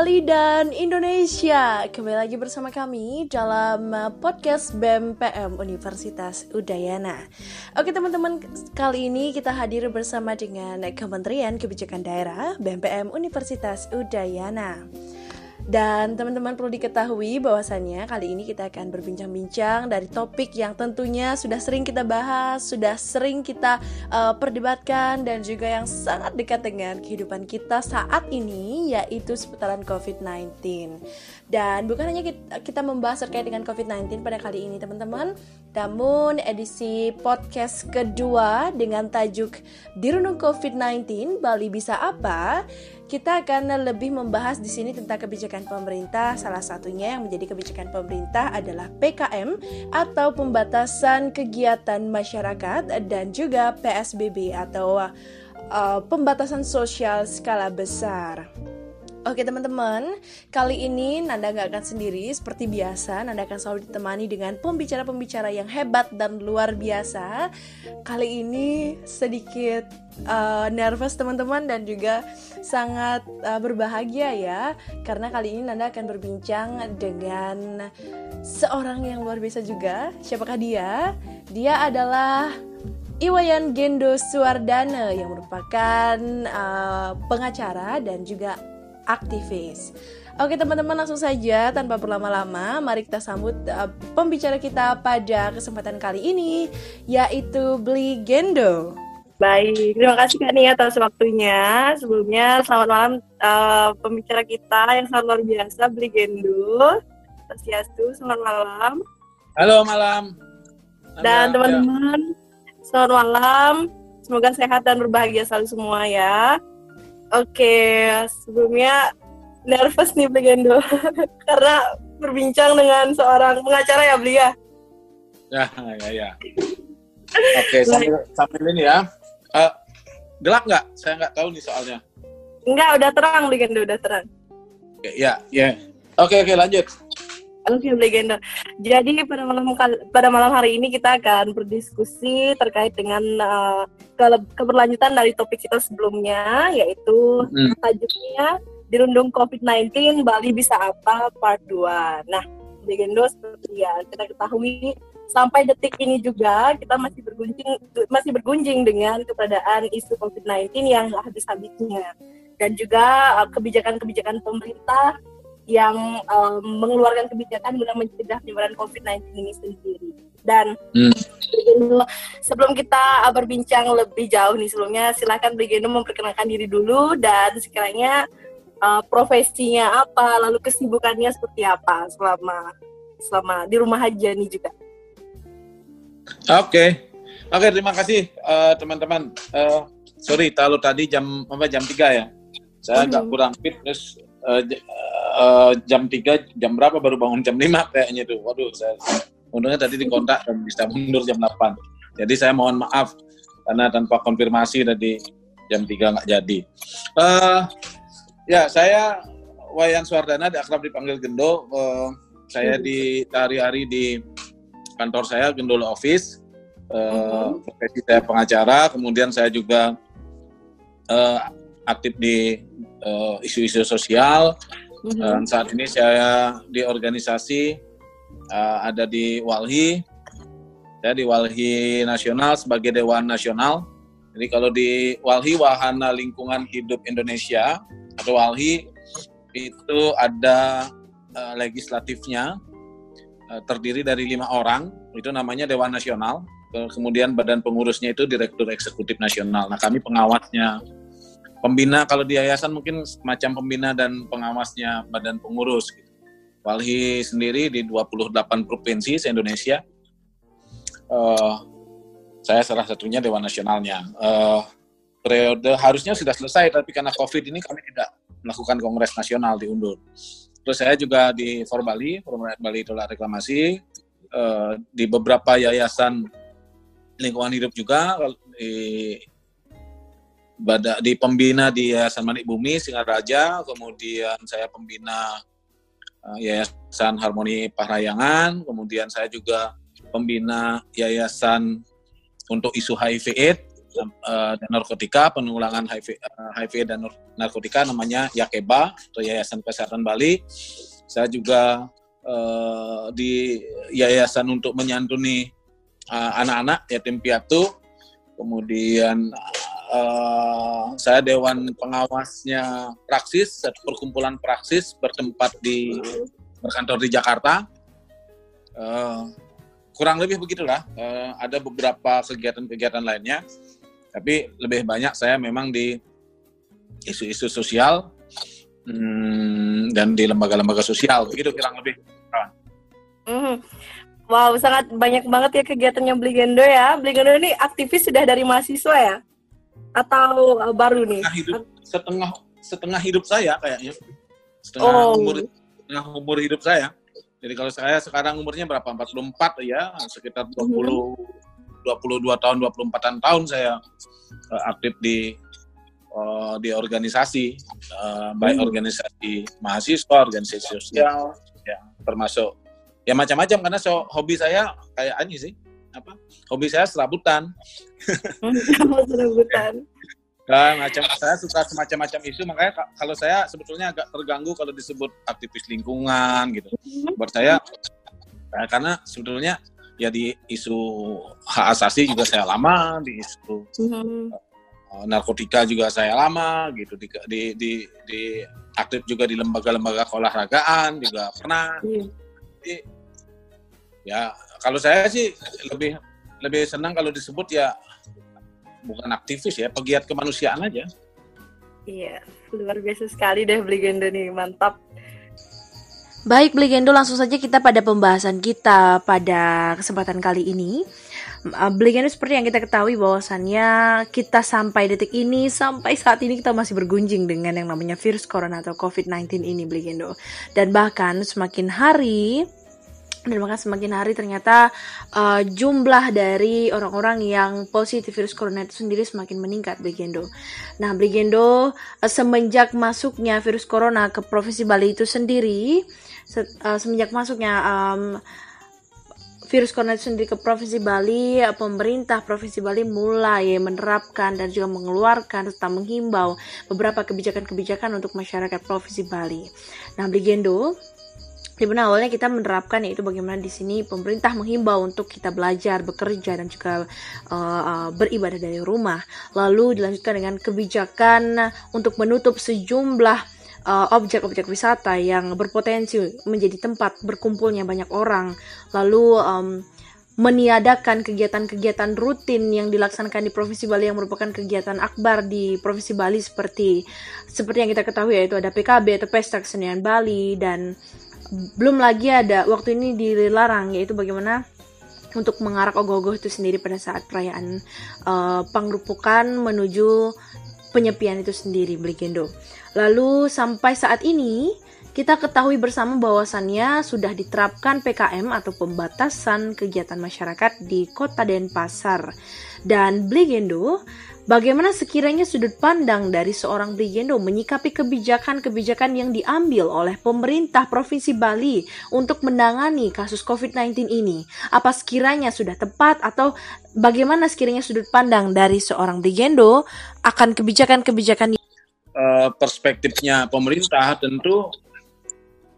Bali dan Indonesia. Kembali lagi bersama kami dalam uh, podcast BMPM Universitas Udayana. Oke teman-teman, kali ini kita hadir bersama dengan Kementerian Kebijakan Daerah BMPM Universitas Udayana dan teman-teman perlu diketahui bahwasannya kali ini kita akan berbincang-bincang dari topik yang tentunya sudah sering kita bahas, sudah sering kita uh, perdebatkan dan juga yang sangat dekat dengan kehidupan kita saat ini yaitu seputaran COVID-19. Dan bukan hanya kita, kita membahas terkait dengan COVID-19 pada kali ini teman-teman, namun edisi podcast kedua dengan tajuk Dirundung COVID-19 Bali bisa apa? Kita akan lebih membahas di sini tentang kebijakan pemerintah. Salah satunya yang menjadi kebijakan pemerintah adalah PKM atau pembatasan kegiatan masyarakat dan juga PSBB atau uh, pembatasan sosial skala besar. Oke teman-teman, kali ini Nanda nggak akan sendiri seperti biasa. Nanda akan selalu ditemani dengan pembicara-pembicara yang hebat dan luar biasa. Kali ini sedikit uh, nervous teman-teman dan juga sangat uh, berbahagia ya, karena kali ini Nanda akan berbincang dengan seorang yang luar biasa juga. Siapakah dia? Dia adalah Iwayan Gendo Suardana yang merupakan uh, pengacara dan juga aktivis. Oke teman-teman langsung saja tanpa berlama-lama mari kita sambut uh, pembicara kita pada kesempatan kali ini yaitu Bli Gendo. Baik, terima kasih Kak Nia atas waktunya. Sebelumnya selamat malam uh, pembicara kita yang sangat luar biasa Bli Gendo. Tersiastu, selamat malam. Halo malam. Dan teman-teman, ya. selamat malam. Semoga sehat dan berbahagia selalu semua ya. Oke, sebelumnya nervous nih Begendo karena berbincang dengan seorang pengacara ya Beli ya. Ya, ya, ya. Oke, sambil, sambil ini ya. Uh, gelap nggak? Saya nggak tahu nih soalnya. Enggak, udah terang Begendo, udah terang. Ya, ya. Oke, oke lanjut. Oke, legenda. Jadi pada malam pada malam hari ini kita akan berdiskusi terkait dengan uh, ke keberlanjutan dari topik kita sebelumnya, yaitu hmm. tajuknya dirundung COVID-19 Bali bisa apa part 2. Nah, legendo seperti ya kita ketahui sampai detik ini juga kita masih bergunjing masih bergunjing dengan keberadaan isu COVID-19 yang habis-habisnya dan juga uh, kebijakan-kebijakan pemerintah yang um, mengeluarkan kebijakan guna mencegah penyebaran COVID-19 ini sendiri. Dan hmm. sebelum kita berbincang lebih jauh nih sebelumnya silakan Brigendo memperkenalkan diri dulu dan sekiranya uh, profesinya apa, lalu kesibukannya seperti apa selama selama di rumah aja nih juga. Oke, okay. oke okay, terima kasih uh, teman-teman. Uh, sorry, kalau tadi jam apa jam 3 ya, saya agak kurang fit terus uh, uh, jam 3 jam berapa baru bangun jam 5 kayaknya tuh. Waduh, saya untungnya tadi dikontak dan bisa mundur jam 8. Jadi saya mohon maaf karena tanpa konfirmasi tadi jam 3 nggak jadi. Uh, ya, saya Wayan Suardana, akrab dipanggil Gendo. Uh, saya di hari-hari di kantor saya Gendolo Office. Uh, profesi saya pengacara, kemudian saya juga uh, aktif di isu-isu uh, sosial, Mm-hmm. Dan saat ini saya di organisasi uh, ada di Walhi, saya di Walhi Nasional sebagai Dewan Nasional. Jadi kalau di Walhi Wahana Lingkungan Hidup Indonesia atau Walhi itu ada uh, legislatifnya uh, terdiri dari lima orang, itu namanya Dewan Nasional. Kemudian badan pengurusnya itu Direktur Eksekutif Nasional. Nah kami pengawasnya pembina kalau di yayasan mungkin semacam pembina dan pengawasnya badan pengurus gitu. Walhi sendiri di 28 provinsi se-Indonesia. Uh, saya salah satunya Dewan Nasionalnya. Uh, periode harusnya sudah selesai, tapi karena COVID ini kami tidak melakukan Kongres Nasional diundur. Terus saya juga di Forbali, Forum Rakyat Bali Tolak Reklamasi, uh, di beberapa yayasan lingkungan hidup juga, di Bada, di pembina di Yayasan Manik Bumi Singaraja, kemudian saya pembina uh, Yayasan Harmoni Parayangan, kemudian saya juga pembina Yayasan untuk isu HIV AIDS uh, dan narkotika, penanggulangan HIV, uh, HIV dan narkotika namanya Yakeba atau Yayasan Kesehatan Bali. Saya juga uh, di yayasan untuk menyantuni anak-anak yatim piatu. Kemudian uh, saya dewan pengawasnya praksis, perkumpulan praksis bertempat di berkantor di Jakarta. Uh, kurang lebih begitulah. Uh, ada beberapa kegiatan-kegiatan lainnya, tapi lebih banyak saya memang di isu-isu sosial hmm, dan di lembaga-lembaga sosial, begitu kurang lebih. Mm. Wow, sangat banyak banget ya kegiatannya Bligendo ya. Bligendo ini aktivis sudah dari mahasiswa ya? Atau uh, baru nih? Setengah hidup, setengah, setengah hidup saya kayaknya. Setengah oh. umur, setengah umur hidup saya. Jadi kalau saya sekarang umurnya berapa? 44 ya, sekitar 20 mm-hmm. 22 tahun, 24-an tahun saya uh, aktif di uh, di organisasi, uh, baik mm. organisasi mahasiswa, organisasi sosial, ya termasuk ya macam-macam karena so, hobi saya kayak ini sih apa hobi saya serabutan serabutan Nah, macam saya suka semacam-macam isu makanya kalau saya sebetulnya agak terganggu kalau disebut aktivis lingkungan gitu. Mm-hmm. Buat saya nah, karena sebetulnya ya di isu hak asasi juga saya lama, di isu uh, narkotika juga saya lama gitu di di di, di aktif juga di lembaga-lembaga keolahragaan juga pernah. Yeah. Jadi, ya kalau saya sih lebih lebih senang kalau disebut ya bukan aktivis ya, pegiat kemanusiaan aja. Iya, luar biasa sekali deh Bligendo nih, mantap. Baik Bligendo, langsung saja kita pada pembahasan kita pada kesempatan kali ini. Uh, Bligendo seperti yang kita ketahui bahwasannya kita sampai detik ini, sampai saat ini kita masih bergunjing dengan yang namanya virus corona atau COVID-19 ini Bligendo. Dan bahkan semakin hari dan maka semakin hari ternyata uh, jumlah dari orang-orang yang positif virus corona itu sendiri semakin meningkat Brigendo. Nah Brigendo uh, semenjak masuknya virus corona ke provinsi Bali itu sendiri se uh, semenjak masuknya um, virus corona itu sendiri ke provinsi Bali, pemerintah provinsi Bali mulai menerapkan dan juga mengeluarkan serta menghimbau beberapa kebijakan-kebijakan untuk masyarakat provinsi Bali. Nah, Brigendo, di mana awalnya kita menerapkan yaitu bagaimana di sini pemerintah menghimbau untuk kita belajar, bekerja dan juga uh, beribadah dari rumah. Lalu dilanjutkan dengan kebijakan untuk menutup sejumlah uh, objek-objek uh, wisata yang berpotensi menjadi tempat berkumpulnya banyak orang. Lalu um, meniadakan kegiatan-kegiatan rutin yang dilaksanakan di Provinsi Bali yang merupakan kegiatan akbar di Provinsi Bali seperti seperti yang kita ketahui yaitu ada PKB atau Pesta Kesenian Bali dan belum lagi ada waktu ini dilarang yaitu bagaimana untuk mengarak ogoh-ogoh itu sendiri pada saat perayaan uh, pengrupukan menuju penyepian itu sendiri Blikendo. Lalu sampai saat ini kita ketahui bersama bahwasannya sudah diterapkan PKM atau pembatasan kegiatan masyarakat di Kota Denpasar. Dan Bligendo Bagaimana sekiranya sudut pandang dari seorang Brigendo menyikapi kebijakan-kebijakan yang diambil oleh pemerintah Provinsi Bali untuk menangani kasus COVID-19 ini? Apa sekiranya sudah tepat atau bagaimana sekiranya sudut pandang dari seorang Brigendo akan kebijakan-kebijakan uh, perspektifnya pemerintah tentu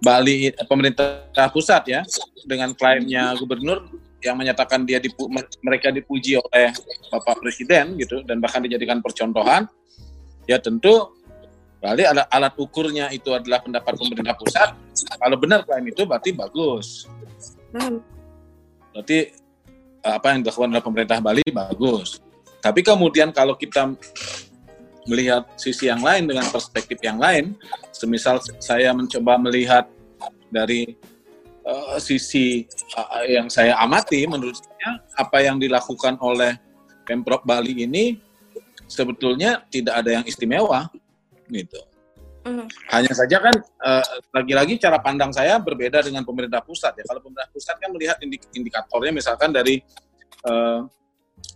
Bali pemerintah pusat ya dengan klaimnya gubernur yang menyatakan dia dipu, mereka dipuji oleh Bapak Presiden gitu dan bahkan dijadikan percontohan ya tentu kali alat, alat ukurnya itu adalah pendapat pemerintah pusat. Kalau benar klaim itu berarti bagus. Hmm. berarti eh, apa yang dilakukan oleh pemerintah Bali bagus. Tapi kemudian kalau kita melihat sisi yang lain dengan perspektif yang lain semisal saya mencoba melihat dari uh, sisi uh, yang saya amati menurut saya apa yang dilakukan oleh Pemprov Bali ini sebetulnya tidak ada yang istimewa gitu. Mm. Hanya saja kan uh, lagi-lagi cara pandang saya berbeda dengan pemerintah pusat ya. Kalau pemerintah pusat kan melihat indik indikatornya misalkan dari uh,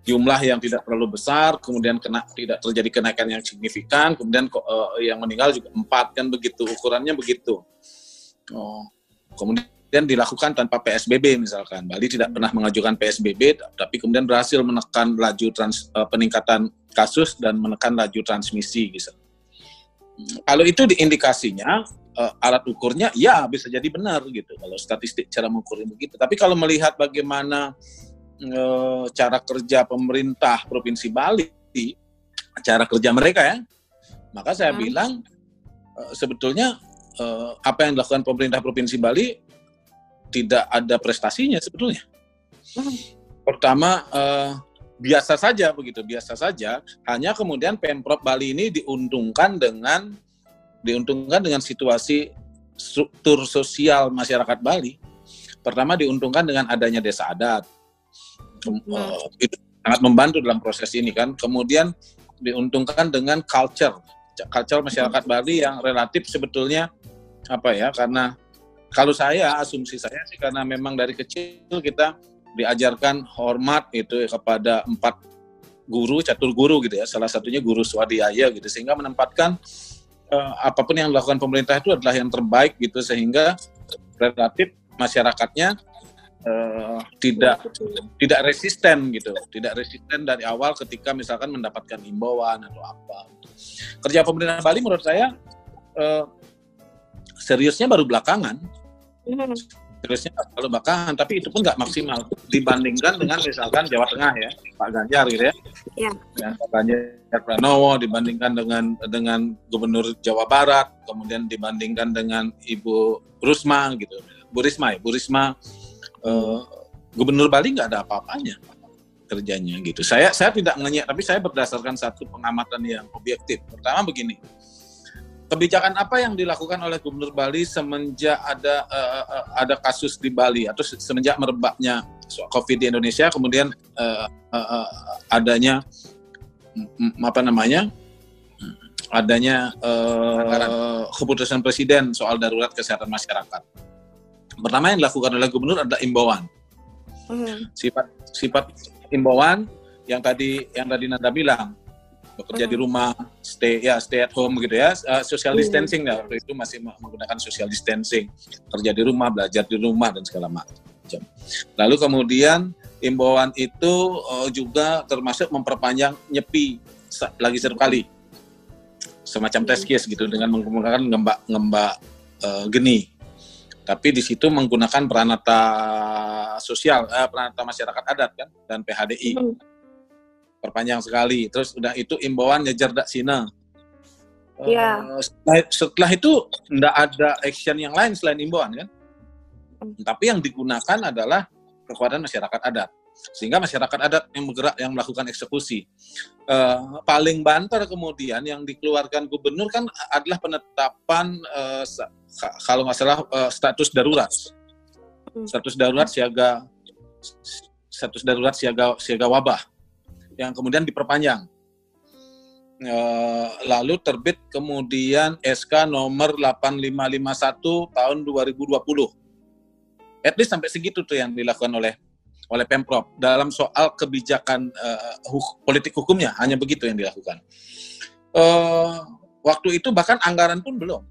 jumlah yang tidak terlalu besar, kemudian kena tidak terjadi kenaikan yang signifikan, kemudian uh, yang meninggal juga empat kan begitu ukurannya begitu. Oh, kemudian kemudian dilakukan tanpa PSBB misalkan. Bali tidak pernah mengajukan PSBB, tapi kemudian berhasil menekan laju trans, uh, peningkatan kasus dan menekan laju transmisi gitu. Kalau itu diindikasinya uh, alat ukurnya ya bisa jadi benar gitu kalau statistik cara mengukurnya begitu. Tapi kalau melihat bagaimana uh, cara kerja pemerintah provinsi Bali, cara kerja mereka ya, maka saya hmm. bilang uh, sebetulnya apa yang dilakukan pemerintah provinsi Bali tidak ada prestasinya sebetulnya. Hmm. Pertama uh, biasa saja begitu, biasa saja. Hanya kemudian pemprov Bali ini diuntungkan dengan diuntungkan dengan situasi struktur sosial masyarakat Bali. Pertama diuntungkan dengan adanya desa adat. Uh, itu sangat membantu dalam proses ini kan. Kemudian diuntungkan dengan culture, culture masyarakat hmm. Bali yang relatif sebetulnya apa ya? Karena kalau saya asumsi saya sih karena memang dari kecil kita diajarkan hormat itu kepada empat guru catur guru gitu ya. Salah satunya guru swadhyaya gitu. Sehingga menempatkan uh, apa pun yang dilakukan pemerintah itu adalah yang terbaik gitu. Sehingga relatif masyarakatnya uh, tidak tidak resisten gitu. Tidak resisten dari awal ketika misalkan mendapatkan himbauan atau apa. Kerja pemerintah Bali menurut saya uh, seriusnya baru belakangan. Hmm. seriusnya baru belakangan tapi itu pun nggak maksimal dibandingkan dengan misalkan Jawa Tengah ya Pak Ganjar gitu ya, ya. ya Pak Ganjar Pranowo dibandingkan dengan dengan Gubernur Jawa Barat kemudian dibandingkan dengan Ibu Rusma gitu. Bu Risma ya Bu Risma uh, Gubernur Bali nggak ada apa-apanya kerjanya gitu. Saya saya tidak ngenyek tapi saya berdasarkan satu pengamatan yang objektif. Pertama begini kebijakan apa yang dilakukan oleh Gubernur Bali semenjak ada uh, uh, ada kasus di Bali atau semenjak merebaknya COVID di Indonesia, kemudian uh, uh, uh, adanya apa namanya adanya uh, keputusan presiden soal darurat kesehatan masyarakat. Pertama yang dilakukan oleh Gubernur adalah imbauan. Hmm. Sifat sifat imbauan yang tadi yang tadi Nanda bilang bekerja di rumah, stay ya stay at home gitu ya, uh, social iya. distancing ya waktu itu masih menggunakan social distancing, kerja di rumah, belajar di rumah dan segala macam. Lalu kemudian imbauan itu uh, juga termasuk memperpanjang nyepi lagi satu kali, semacam hmm. test case gitu dengan menggunakan ngembak ngembak uh, geni. Tapi di situ menggunakan peranata sosial, uh, peranata masyarakat adat kan dan PHDI. Hmm perpanjang sekali. Terus udah itu imbauan ngejar dak sina. Iya. Uh, setelah, setelah itu tidak ada action yang lain selain imbauan kan. Hmm. Tapi yang digunakan adalah kekuatan masyarakat adat. Sehingga masyarakat adat yang bergerak yang melakukan eksekusi. Uh, paling banter kemudian yang dikeluarkan gubernur kan adalah penetapan uh, kalau nggak salah uh, status darurat. Hmm. Status darurat siaga status darurat siaga siaga wabah yang kemudian diperpanjang. E, lalu terbit kemudian SK nomor 8551 tahun 2020. At least sampai segitu tuh yang dilakukan oleh oleh Pemprov dalam soal kebijakan uh, huk politik hukumnya hanya begitu yang dilakukan. Uh, waktu itu bahkan anggaran pun belum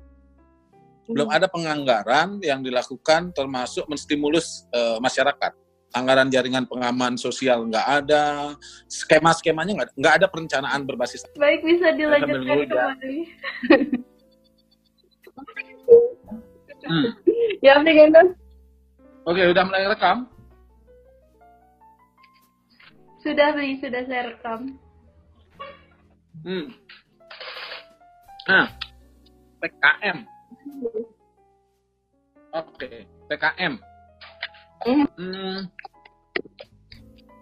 belum hmm. ada penganggaran yang dilakukan termasuk menstimulus uh, masyarakat anggaran jaringan pengaman sosial nggak ada, skema-skemanya nggak nggak ada perencanaan berbasis. Baik bisa dilanjutkan kembali. hmm. Ya, Gendon. Oke, udah mulai rekam? Sudah, Bi, sudah saya rekam. Hmm. Nah, PKM. Oke, okay. PKM. Hmm.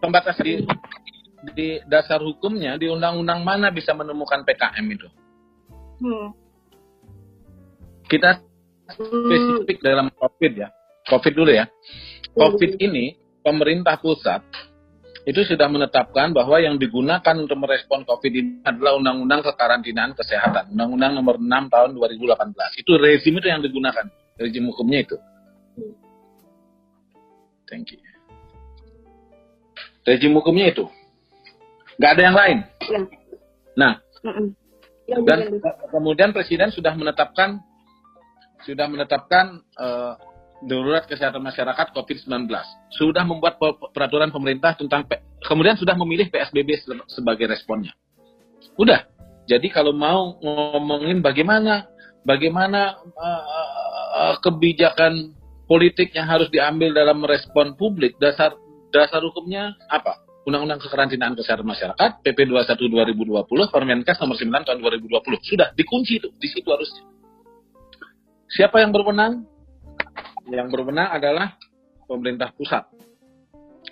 Hmm pembatas di di dasar hukumnya di undang-undang mana bisa menemukan PKM itu? Hmm. Kita spesifik hmm. dalam COVID ya, COVID dulu ya. COVID hmm. ini pemerintah pusat itu sudah menetapkan bahwa yang digunakan untuk merespon COVID ini adalah Undang-Undang Kekarantinaan Kesehatan, Undang-Undang Nomor 6 Tahun 2018. Itu rezim itu yang digunakan, rezim hukumnya itu. Hmm. Thank you. Rezim hukumnya itu. Nggak ada yang lain. Ya. Nah, ya, dan kemudian Presiden sudah menetapkan sudah menetapkan uh, darurat kesehatan masyarakat COVID-19. Sudah membuat peraturan pemerintah tentang kemudian sudah memilih PSBB sebagai responnya. Udah. Jadi kalau mau ngomongin bagaimana bagaimana uh, uh, kebijakan politik yang harus diambil dalam respon publik, dasar dasar hukumnya apa? Undang-Undang Kekarantinaan Kesehatan Masyarakat, PP 21 2020, Permenkes nomor 9 tahun 2020. Sudah dikunci itu, di situ harusnya. Siapa yang berwenang? Yang berwenang adalah pemerintah pusat.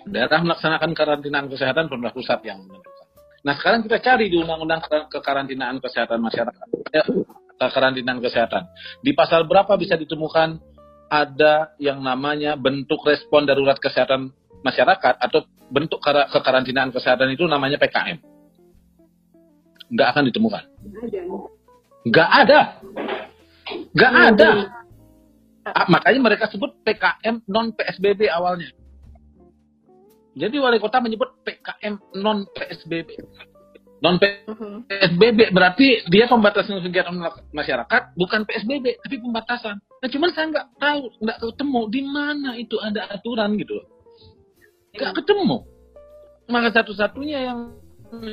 Daerah melaksanakan karantinaan kesehatan pemerintah pusat yang menentukan. Nah sekarang kita cari di Undang-Undang Kekarantinaan Kesehatan Masyarakat. Ya, kekarantinaan kesehatan. Di pasal berapa bisa ditemukan ada yang namanya bentuk respon darurat kesehatan masyarakat atau bentuk kekarantinaan kesehatan itu namanya PKM. Nggak akan ditemukan. Nggak ada. Nggak iya, ada. Ah, makanya mereka sebut PKM non PSBB awalnya. Jadi wali kota menyebut PKM non PSBB. Non PSBB berarti dia pembatasan kegiatan masyarakat bukan PSBB tapi pembatasan. Nah cuman saya nggak tahu, nggak ketemu di mana itu ada aturan gitu. Nggak ketemu. Maka satu-satunya yang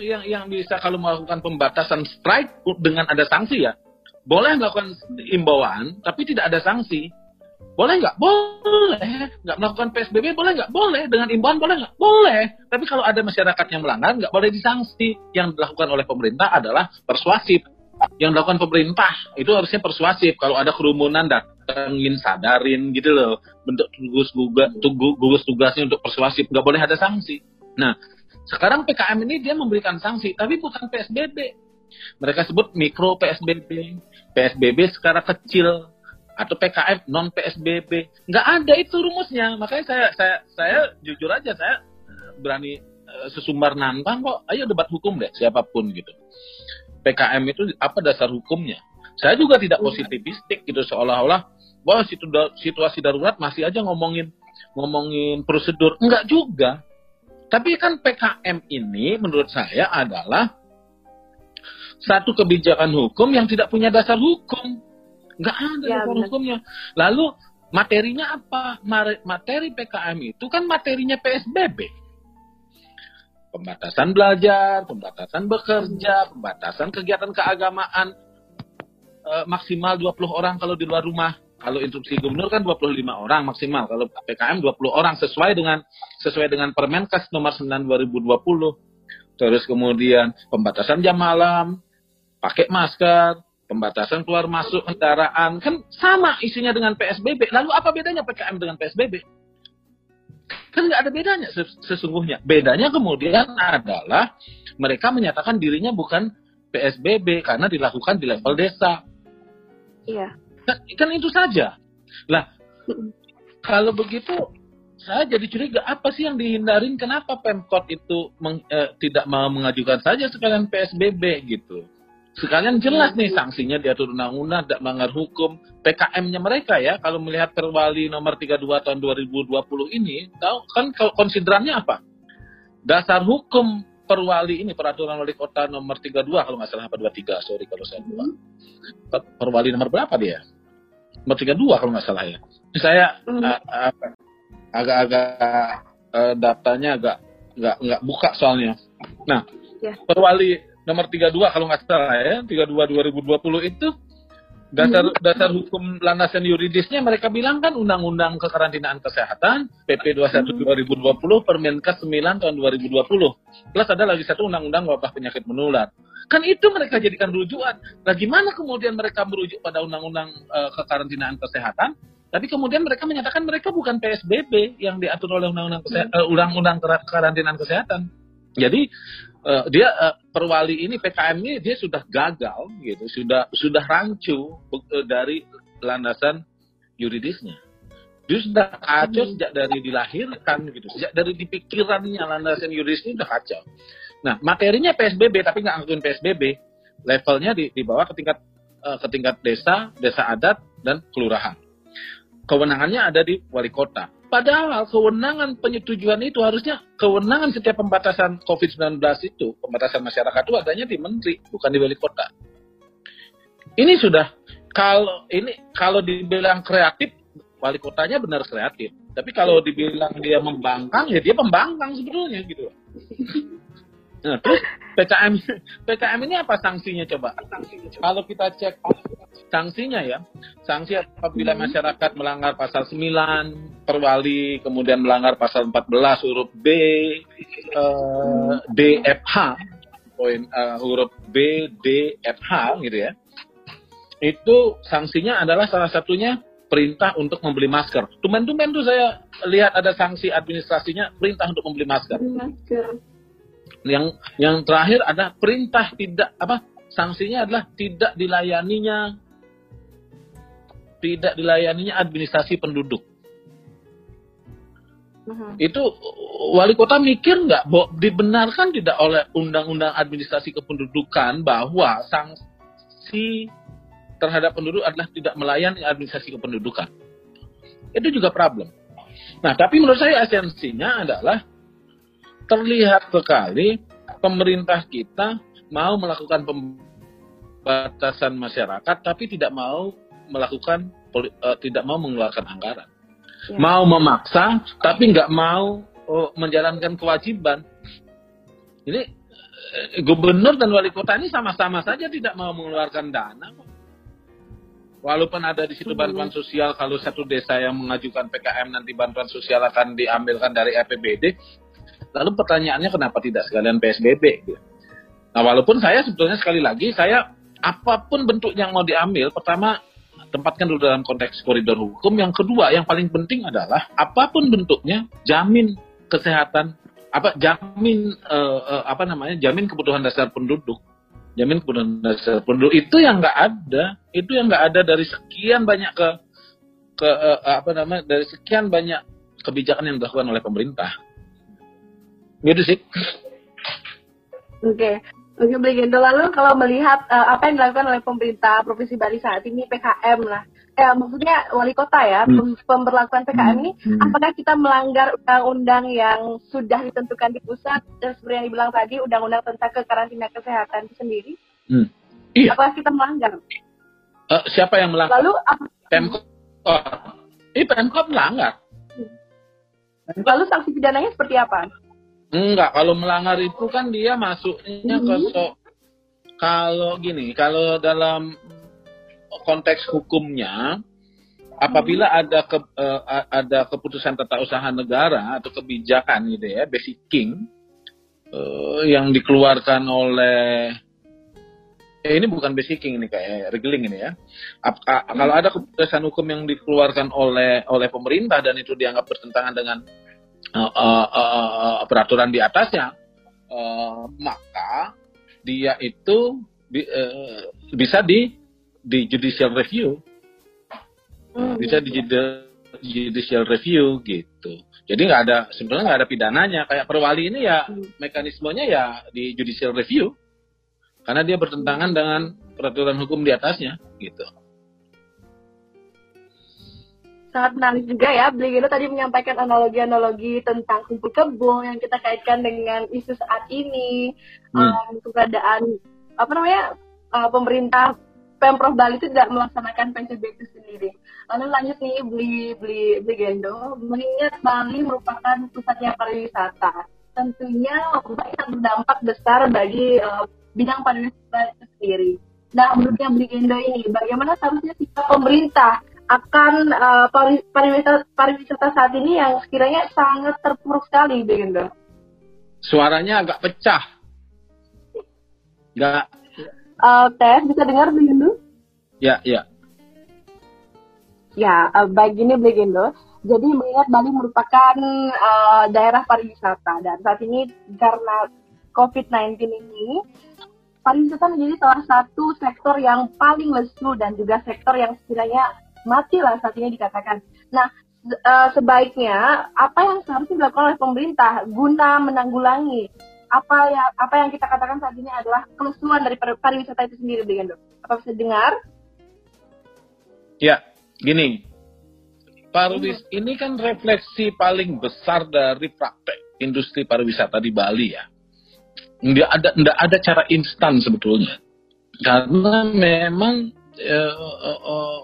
yang yang bisa kalau melakukan pembatasan strike dengan ada sanksi ya boleh melakukan imbauan tapi tidak ada sanksi boleh nggak? Boleh. Nggak melakukan PSBB boleh nggak? Boleh. Dengan imbauan boleh nggak? Boleh. Tapi kalau ada masyarakat yang melanggar, nggak boleh disanksi. Yang dilakukan oleh pemerintah adalah persuasif. Yang dilakukan pemerintah itu harusnya persuasif. Kalau ada kerumunan, datengin, sadarin gitu loh. Bentuk gugus tugas, gugus tugasnya untuk persuasif. Nggak boleh ada sanksi. Nah, sekarang PKM ini dia memberikan sanksi, tapi bukan PSBB. Mereka sebut mikro PSBB. PSBB secara kecil, atau PKM non PSBB nggak ada itu rumusnya makanya saya saya saya jujur aja saya eh, berani uh, sesumbar nantang kok ayo debat hukum deh siapa pun gitu PKM itu apa dasar hukumnya saya juga tidak positivistik gitu seolah-olah wah situasi darurat masih aja ngomongin ngomongin prosedur enggak juga tapi kan PKM ini menurut saya adalah satu kebijakan hukum yang tidak punya dasar hukum Nggak ada ya, hukumnya. Lalu materinya apa? Materi PKM itu kan materinya PSBB. Pembatasan belajar, pembatasan bekerja, pembatasan kegiatan keagamaan e, maksimal 20 orang kalau di luar rumah. Kalau instruksi gubernur kan 25 orang maksimal. Kalau PKM 20 orang sesuai dengan sesuai dengan Permenkes nomor 9 2020. Terus kemudian pembatasan jam malam, pakai masker, pembatasan keluar masuk kendaraan kan sama isinya dengan PSBB. Lalu apa bedanya PKM dengan PSBB? Kan nggak ada bedanya sesungguhnya. Bedanya kemudian adalah mereka menyatakan dirinya bukan PSBB karena dilakukan di level desa. Iya. Kan, kan itu saja. Lah, kalau begitu saya jadi curiga apa sih yang dihindarin? Kenapa Pemkot itu meng, eh, tidak mau mengajukan saja sekalian PSBB gitu? Sekalian jelas nih sanksinya diatur undang-undang, tidak melanggar hukum. PKM-nya mereka ya, kalau melihat Perwali nomor 32 tahun 2020 ini, tahu kan konsiderannya apa? Dasar hukum Perwali ini peraturan wali kota nomor 32 kalau nggak salah apa 23, sorry kalau saya lupa. Perwali nomor berapa dia? Nomor 32 kalau nggak salah ya. Saya hmm. agak-agak uh, datanya agak nggak nggak buka soalnya. Nah, ya. Perwali nomor 32 kalau nggak salah ya, 32 2020 itu dasar hmm. dasar hukum landasan yuridisnya mereka bilang kan undang-undang kekarantinaan kesehatan PP 21 hmm. 2020 Permenkes 9 tahun 2020 plus ada lagi satu undang-undang wabah penyakit menular kan itu mereka jadikan rujukan nah gimana kemudian mereka merujuk pada undang-undang uh, kekarantinaan kesehatan tapi kemudian mereka menyatakan mereka bukan PSBB yang diatur oleh undang-undang hmm. uh, undang-undang kekarantinaan kesehatan jadi uh, dia uh, perwali ini PKM ini dia sudah gagal gitu, sudah sudah rancu uh, dari landasan yuridisnya. Dia sudah kacau hmm. sejak dari dilahirkan gitu, sejak dari dipikirannya landasan yuridisnya sudah kacau. Nah materinya PSBB tapi nggak ngelakuin PSBB, levelnya di, di bawah ke tingkat uh, ke tingkat desa, desa adat dan kelurahan. Kewenangannya ada di wali kota Padahal kewenangan penyetujuan itu harusnya kewenangan setiap pembatasan COVID-19 itu, pembatasan masyarakat itu adanya di menteri, bukan di wali kota. Ini sudah kalau ini kalau dibilang kreatif wali kotanya benar kreatif. Tapi kalau dibilang dia membangkang, ya dia pembangkang sebetulnya gitu. Nah, terus PKM PKM ini apa sanksinya coba? Kalau kita cek sanksinya ya, sanksi apabila hmm. masyarakat melanggar pasal 9 perwali, kemudian melanggar pasal 14 huruf B, uh, D, poin uh, huruf B, D, F, H gitu ya. Itu sanksinya adalah salah satunya perintah untuk membeli masker. Tumen-tumen tuh saya lihat ada sanksi administrasinya perintah untuk membeli masker. Masker. Yang yang terakhir ada perintah tidak apa sanksinya adalah tidak dilayaninya tidak dilayaninya administrasi penduduk. Uh-huh. Itu wali kota mikir nggak dibenarkan tidak oleh undang-undang administrasi kependudukan bahwa sanksi terhadap penduduk adalah tidak melayani administrasi kependudukan. Itu juga problem. Nah, tapi menurut saya esensinya adalah terlihat sekali pemerintah kita mau melakukan pembatasan masyarakat tapi tidak mau melakukan uh, tidak mau mengeluarkan anggaran. Ya. Mau memaksa tapi nggak mau uh, menjalankan kewajiban. Ini uh, gubernur dan wali kota ini sama-sama saja tidak mau mengeluarkan dana Walaupun ada di situ bantuan sosial, kalau satu desa yang mengajukan PKM nanti bantuan sosial akan diambilkan dari APBD, lalu pertanyaannya kenapa tidak sekalian PSBB? Nah, walaupun saya sebetulnya sekali lagi, saya apa pun bentuk yang mau diambil, pertama tempatkan dulu dalam konteks koridor hukum. Yang kedua, yang paling penting adalah apa pun bentuknya, jamin kesehatan, apa jamin uh, uh, apa namanya, jamin kebutuhan dasar penduduk jamin kebutuhan dasar penduduk itu yang nggak ada itu yang nggak ada dari sekian banyak ke ke uh, apa namanya dari sekian banyak kebijakan yang dilakukan oleh pemerintah gitu sih oke okay. Oke, Blegendo. Lalu kalau melihat uh, apa yang dilakukan oleh pemerintah Provinsi Bali saat ini PKM lah, eh, maksudnya wali kota ya, hmm. pemberlakuan PKM hmm. ini, hmm. apakah kita melanggar undang-undang yang sudah ditentukan di pusat dan seperti yang dibilang tadi, undang-undang tentang kekarantina kesehatan itu sendiri? Hmm. Iya. Apakah kita melanggar? Uh, siapa yang melanggar? Lalu apa? Pemkot. Ini Pemkot melanggar. Hmm. Lalu sanksi pidananya seperti apa? Enggak, kalau melanggar itu kan dia masuknya ke so, kalau gini, kalau dalam konteks hukumnya apabila mm-hmm. ada ke, uh, ada keputusan tata usaha negara atau kebijakan gitu ya, basic king uh, yang dikeluarkan oleh eh, ini bukan basic king ini kayak regeling ini ya. Ap, a, kalau ada keputusan hukum yang dikeluarkan oleh oleh pemerintah dan itu dianggap bertentangan dengan uh, uh, uh, peraturan di atasnya, uh, maka dia itu bi, uh, bisa di di judicial review, hmm. bisa di judicial review gitu. Jadi nggak ada sebenarnya nggak ada pidananya. Kayak perwali ini ya hmm. mekanismenya ya di judicial review karena dia bertentangan dengan peraturan hukum di atasnya gitu sangat menarik juga ya. Beliau tadi menyampaikan analogi-analogi tentang kumpul kebo yang kita kaitkan dengan isu saat ini, hmm. um, keberadaan apa namanya uh, pemerintah pemprov Bali itu tidak melaksanakan PSBB itu sendiri. Lalu lanjut nih beli beli beli gendo, mengingat Bali merupakan pusatnya pariwisata. Tentunya akan berdampak besar bagi uh, bidang pariwisata itu sendiri. Nah, menurutnya beli gendo ini, bagaimana seharusnya sikap pemerintah akan uh, pariwisata, pariwisata saat ini yang sekiranya sangat terpuruk sekali, Begendo. Suaranya agak pecah. Enggak. Uh, Teh, bisa dengar Begendo? Ya, ya. Ya, uh, baik gini Begendo. Jadi mengingat Bali merupakan uh, daerah pariwisata dan saat ini karena COVID-19 ini pariwisata menjadi salah satu sektor yang paling lesu dan juga sektor yang sekiranya mati lah saat ini dikatakan. Nah, uh, sebaiknya apa yang seharusnya dilakukan oleh pemerintah guna menanggulangi apa ya apa yang kita katakan saat ini adalah kelesuan dari pariwisata itu sendiri, dengan dok. Apa bisa dengar? Ya, gini, pariwis hmm. ini kan refleksi paling besar dari praktek industri pariwisata di Bali ya. Nggak ada nggak ada cara instan sebetulnya, karena memang uh, uh, uh,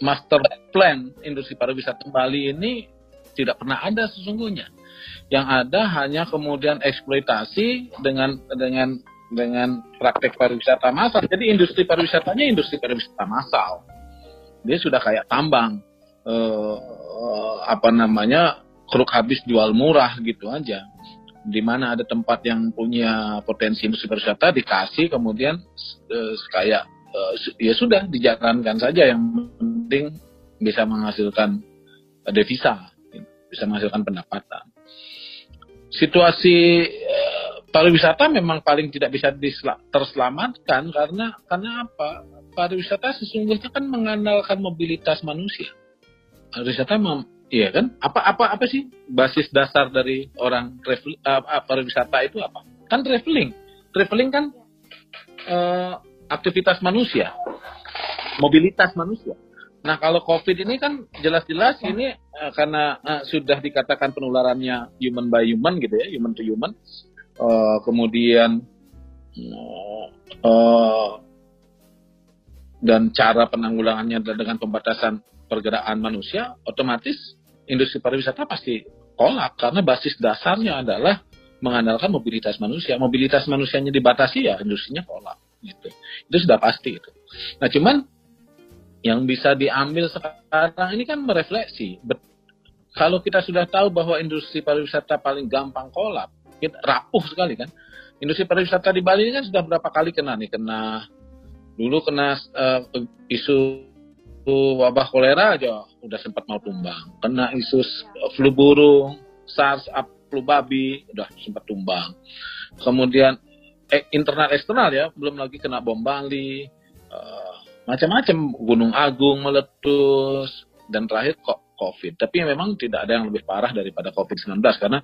master plan industri pariwisata Bali ini tidak pernah ada sesungguhnya. Yang ada hanya kemudian eksploitasi dengan dengan dengan praktek pariwisata massal. Jadi industri pariwisatanya industri pariwisata massal. Dia sudah kayak tambang. Eh, apa namanya keruk habis jual murah gitu aja. Di mana ada tempat yang punya potensi industri pariwisata dikasih kemudian eh, kayak eh, ya sudah dijalankan saja yang penting bisa menghasilkan devisa, bisa menghasilkan pendapatan. Situasi eh, pariwisata memang paling tidak bisa terselamatkan karena karena apa? Pariwisata sesungguhnya kan mengandalkan mobilitas manusia. Pariwisata mem, iya kan? Apa apa apa sih basis dasar dari orang travel, uh, pariwisata itu apa? Kan traveling. Traveling kan uh, aktivitas manusia, mobilitas manusia. Nah kalau COVID ini kan jelas-jelas ini uh, karena uh, sudah dikatakan penularannya human by human gitu ya, human to human uh, kemudian uh, dan cara penanggulangannya dengan pembatasan pergerakan manusia, otomatis industri pariwisata pasti kolak karena basis dasarnya adalah mengandalkan mobilitas manusia. Mobilitas manusianya dibatasi ya industrinya kolak gitu. Itu sudah pasti itu. Nah cuman yang bisa diambil sekarang ini kan merefleksi. kalau kita sudah tahu bahwa industri pariwisata paling gampang kolap, kita rapuh sekali kan. Industri pariwisata di Bali ini kan sudah berapa kali kena nih, kena dulu kena uh, isu wabah kolera aja udah sempat mau tumbang. Kena isu flu burung, SARS, flu babi udah sempat tumbang. Kemudian eh, internal eksternal ya, belum lagi kena bom Bali, uh, macam-macam. Gunung Agung meletus. Dan terakhir kok COVID. Tapi memang tidak ada yang lebih parah daripada COVID-19 karena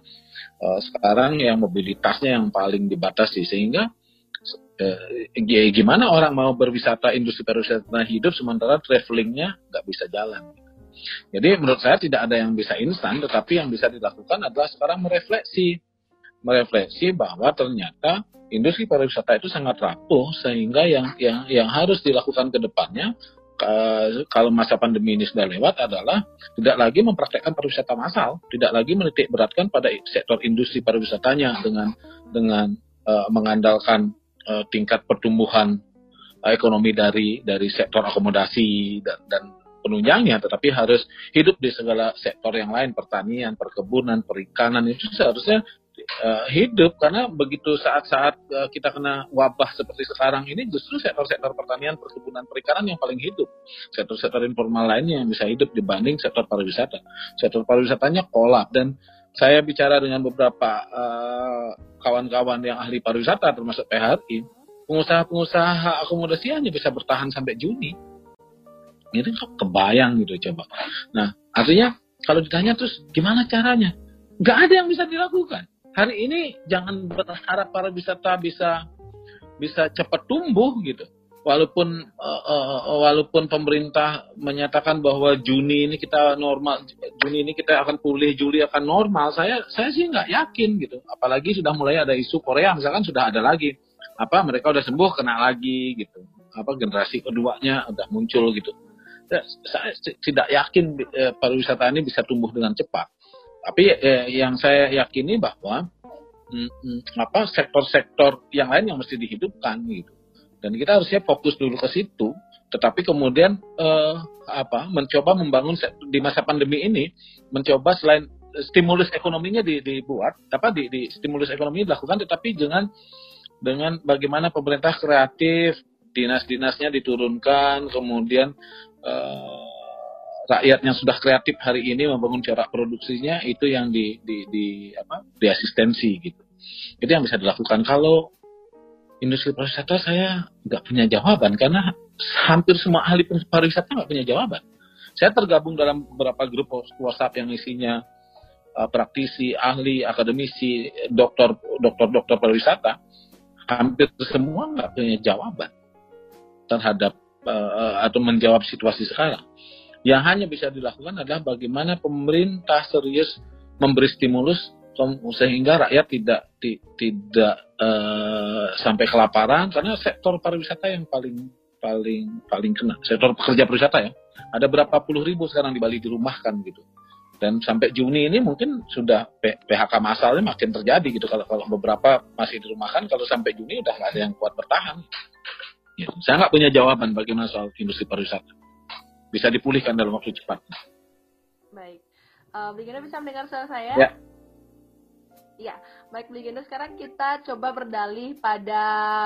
uh, sekarang yang mobilitasnya yang paling dibatasi. Sehingga uh, gimana orang mau berwisata industri pariwisata hidup sementara travelingnya nggak bisa jalan. Jadi menurut saya tidak ada yang bisa instan, tetapi yang bisa dilakukan adalah sekarang merefleksi, merefleksi bahwa ternyata industri pariwisata itu sangat rapuh sehingga yang yang yang harus dilakukan ke depannya kalau masa pandemi ini sudah lewat adalah tidak lagi mempraktekkan pariwisata massal, tidak lagi menitik beratkan pada sektor industri pariwisatanya dengan dengan uh, mengandalkan uh, tingkat pertumbuhan uh, ekonomi dari dari sektor akomodasi dan, dan penunjangnya, tetapi harus hidup di segala sektor yang lain, pertanian, perkebunan, perikanan itu seharusnya uh, hidup karena begitu saat-saat uh, kita kena wabah seperti sekarang ini justru sektor-sektor pertanian, perkebunan, perikanan yang paling hidup. Sektor-sektor informal lainnya yang bisa hidup dibanding sektor pariwisata. Sektor pariwisatanya kolap dan saya bicara dengan beberapa uh, kawan-kawan yang ahli pariwisata termasuk PHRI, pengusaha-pengusaha akomodasi hanya bisa bertahan sampai Juni. Itu kebayang gitu coba. Nah, artinya kalau ditanya terus gimana caranya? Nggak ada yang bisa dilakukan hari ini jangan berharap para wisata bisa bisa cepat tumbuh gitu. Walaupun uh, uh, walaupun pemerintah menyatakan bahwa Juni ini kita normal, Juni ini kita akan pulih, Juli akan normal, saya saya sih nggak yakin gitu. Apalagi sudah mulai ada isu Korea, misalkan sudah ada lagi apa mereka udah sembuh kena lagi gitu. Apa generasi keduanya udah muncul gitu. Saya tidak yakin eh, pariwisata ini bisa tumbuh dengan cepat. Tapi eh, yang saya yakini bahwa mm, mm, apa sektor-sektor yang lain yang mesti dihidupkan gitu. Dan kita harusnya fokus dulu ke situ. Tetapi kemudian eh, apa mencoba membangun di masa pandemi ini mencoba selain stimulus ekonominya dibuat apa di, di stimulus ekonomi dilakukan tetapi dengan dengan bagaimana pemerintah kreatif dinas-dinasnya diturunkan kemudian eh, rakyat yang sudah kreatif hari ini membangun cara produksinya itu yang di di, di apa di asistensi gitu. Itu yang bisa dilakukan. Kalau industri pariwisata saya nggak punya jawaban karena hampir semua ahli pariwisata nggak punya jawaban. Saya tergabung dalam beberapa grup WhatsApp yang isinya uh, praktisi ahli akademisi dokter dokter dokter pariwisata. Hampir semua nggak punya jawaban terhadap uh, atau menjawab situasi sekarang yang hanya bisa dilakukan adalah bagaimana pemerintah serius memberi stimulus sehingga rakyat tidak ti, tidak uh, sampai kelaparan. Karena sektor pariwisata yang paling paling paling kena sektor pekerja pariwisata ya ada berapa puluh ribu sekarang di Bali dirumahkan gitu. Dan sampai Juni ini mungkin sudah PHK masalnya makin terjadi gitu. Kalau kalau beberapa masih dirumahkan kalau sampai Juni udah nggak ada yang kuat bertahan. Gitu. saya nggak punya jawaban bagaimana soal industri pariwisata bisa dipulihkan dalam waktu cepat. Baik. Uh, bisa mendengar suara saya? Ya. Ya, baik Legenda sekarang kita coba berdalih pada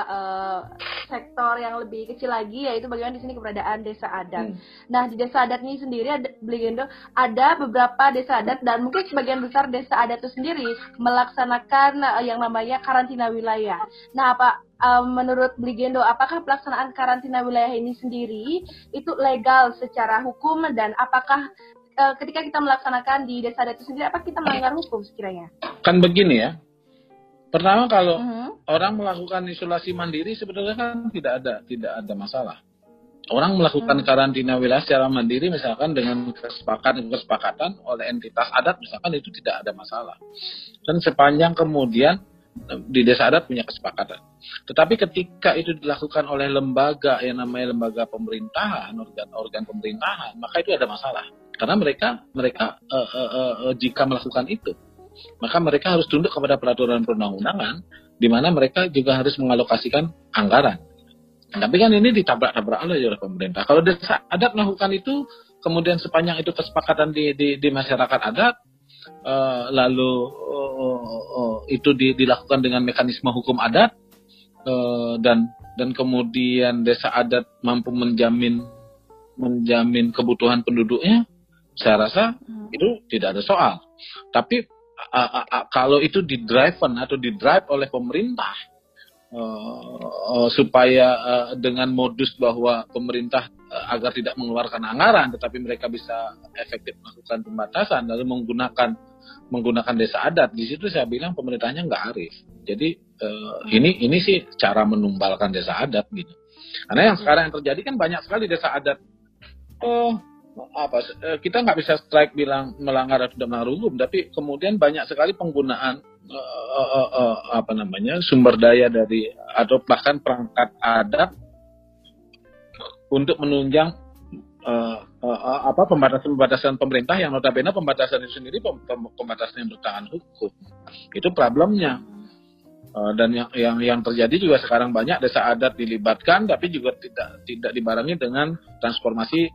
uh, sektor yang lebih kecil lagi yaitu bagaimana di sini keberadaan desa adat. Hmm. Nah, di desa adat ini sendiri ada Legenda ada beberapa desa adat dan mungkin sebagian besar desa adat itu sendiri melaksanakan uh, yang namanya karantina wilayah. Nah, apa uh, menurut Bligendo, apakah pelaksanaan karantina wilayah ini sendiri itu legal secara hukum dan apakah uh, ketika kita melaksanakan di desa adat itu sendiri apa kita melanggar hukum sekiranya? Kan begini ya. Pertama kalau uh -huh. orang melakukan isolasi mandiri sebenarnya kan tidak ada tidak ada masalah. Orang melakukan hmm. karantina wilayah secara mandiri misalkan dengan kesepakatan kesepakatan oleh entitas adat misalkan itu tidak ada masalah. Dan sepanjang kemudian di desa adat punya kesepakatan. Tetapi ketika itu dilakukan oleh lembaga yang namanya lembaga pemerintahan, organ-organ pemerintahan, maka itu ada masalah. Karena mereka mereka uh, uh, uh, jika melakukan itu, maka mereka harus tunduk kepada peraturan perundang-undangan, di mana mereka juga harus mengalokasikan anggaran. Tapi kan ini ditabrak-tabrak oleh pemerintah. Kalau desa adat melakukan itu, kemudian sepanjang itu kesepakatan di, di, di masyarakat adat, uh, lalu uh, uh, itu di, dilakukan dengan mekanisme hukum adat, uh, dan dan kemudian desa adat mampu menjamin menjamin kebutuhan penduduknya, saya rasa hmm. itu tidak ada soal. Tapi uh, uh, uh, kalau itu di driven atau di drive oleh pemerintah uh, uh, supaya uh, dengan modus bahwa pemerintah uh, agar tidak mengeluarkan anggaran, tetapi mereka bisa efektif melakukan pembatasan lalu menggunakan menggunakan desa adat di situ saya bilang pemerintahnya nggak arif. Jadi uh, ini ini sih cara menumbalkan desa adat gitu. Karena yang sekarang yang terjadi kan banyak sekali desa adat. Oh, apa eh, kita nggak bisa strike bilang melanggar atau melanggar hukum, tapi kemudian banyak sekali penggunaan uh, uh, uh, apa namanya sumber daya dari atau bahkan perangkat adat untuk menunjang uh, uh, apa pembatasan-pembatasan pemerintah yang notabene pembatasan itu sendiri pembatasan yang bertahan hukum. Itu problemnya. Uh, dan yang yang yang terjadi juga sekarang banyak desa adat dilibatkan tapi juga tidak tidak dibarengi dengan transformasi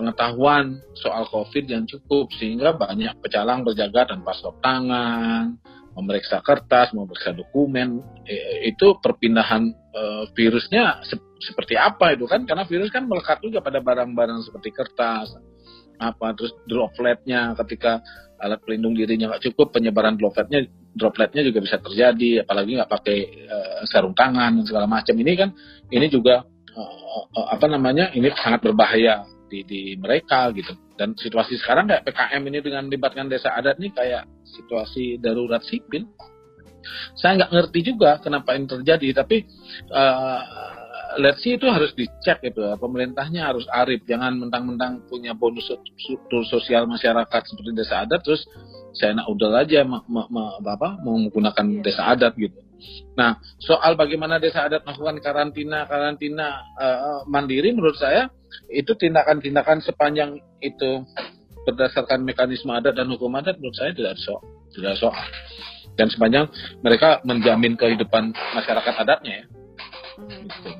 pengetahuan soal COVID yang cukup sehingga banyak pecalang berjaga tanpa stop tangan, memeriksa kertas, memeriksa dokumen. E, itu perpindahan e, virusnya se seperti apa itu kan? Karena virus kan melekat juga pada barang-barang seperti kertas, apa terus dropletnya ketika alat pelindung dirinya nggak cukup, penyebaran dropletnya dropletnya juga bisa terjadi, apalagi nggak pakai e, sarung tangan dan segala macam. Ini kan ini juga apa namanya? Ini sangat berbahaya di, di mereka gitu. Dan situasi sekarang kayak PKM ini dengan libatkan desa adat nih kayak situasi darurat sipil. Saya nggak ngerti juga kenapa ini terjadi, tapi uh, let's see itu harus dicek gitu. Pemerintahnya harus arif, jangan mentang-mentang punya bonus sosial masyarakat seperti desa adat terus saya nak udah aja ma, ma, ma, apa, menggunakan iya. desa adat gitu. Nah, soal bagaimana desa adat melakukan karantina karantina uh, mandiri menurut saya itu tindakan-tindakan sepanjang itu berdasarkan mekanisme adat dan hukum adat menurut saya tidak so tidak soal dan sepanjang mereka menjamin kehidupan masyarakat adatnya ya. Hmm. Gitu.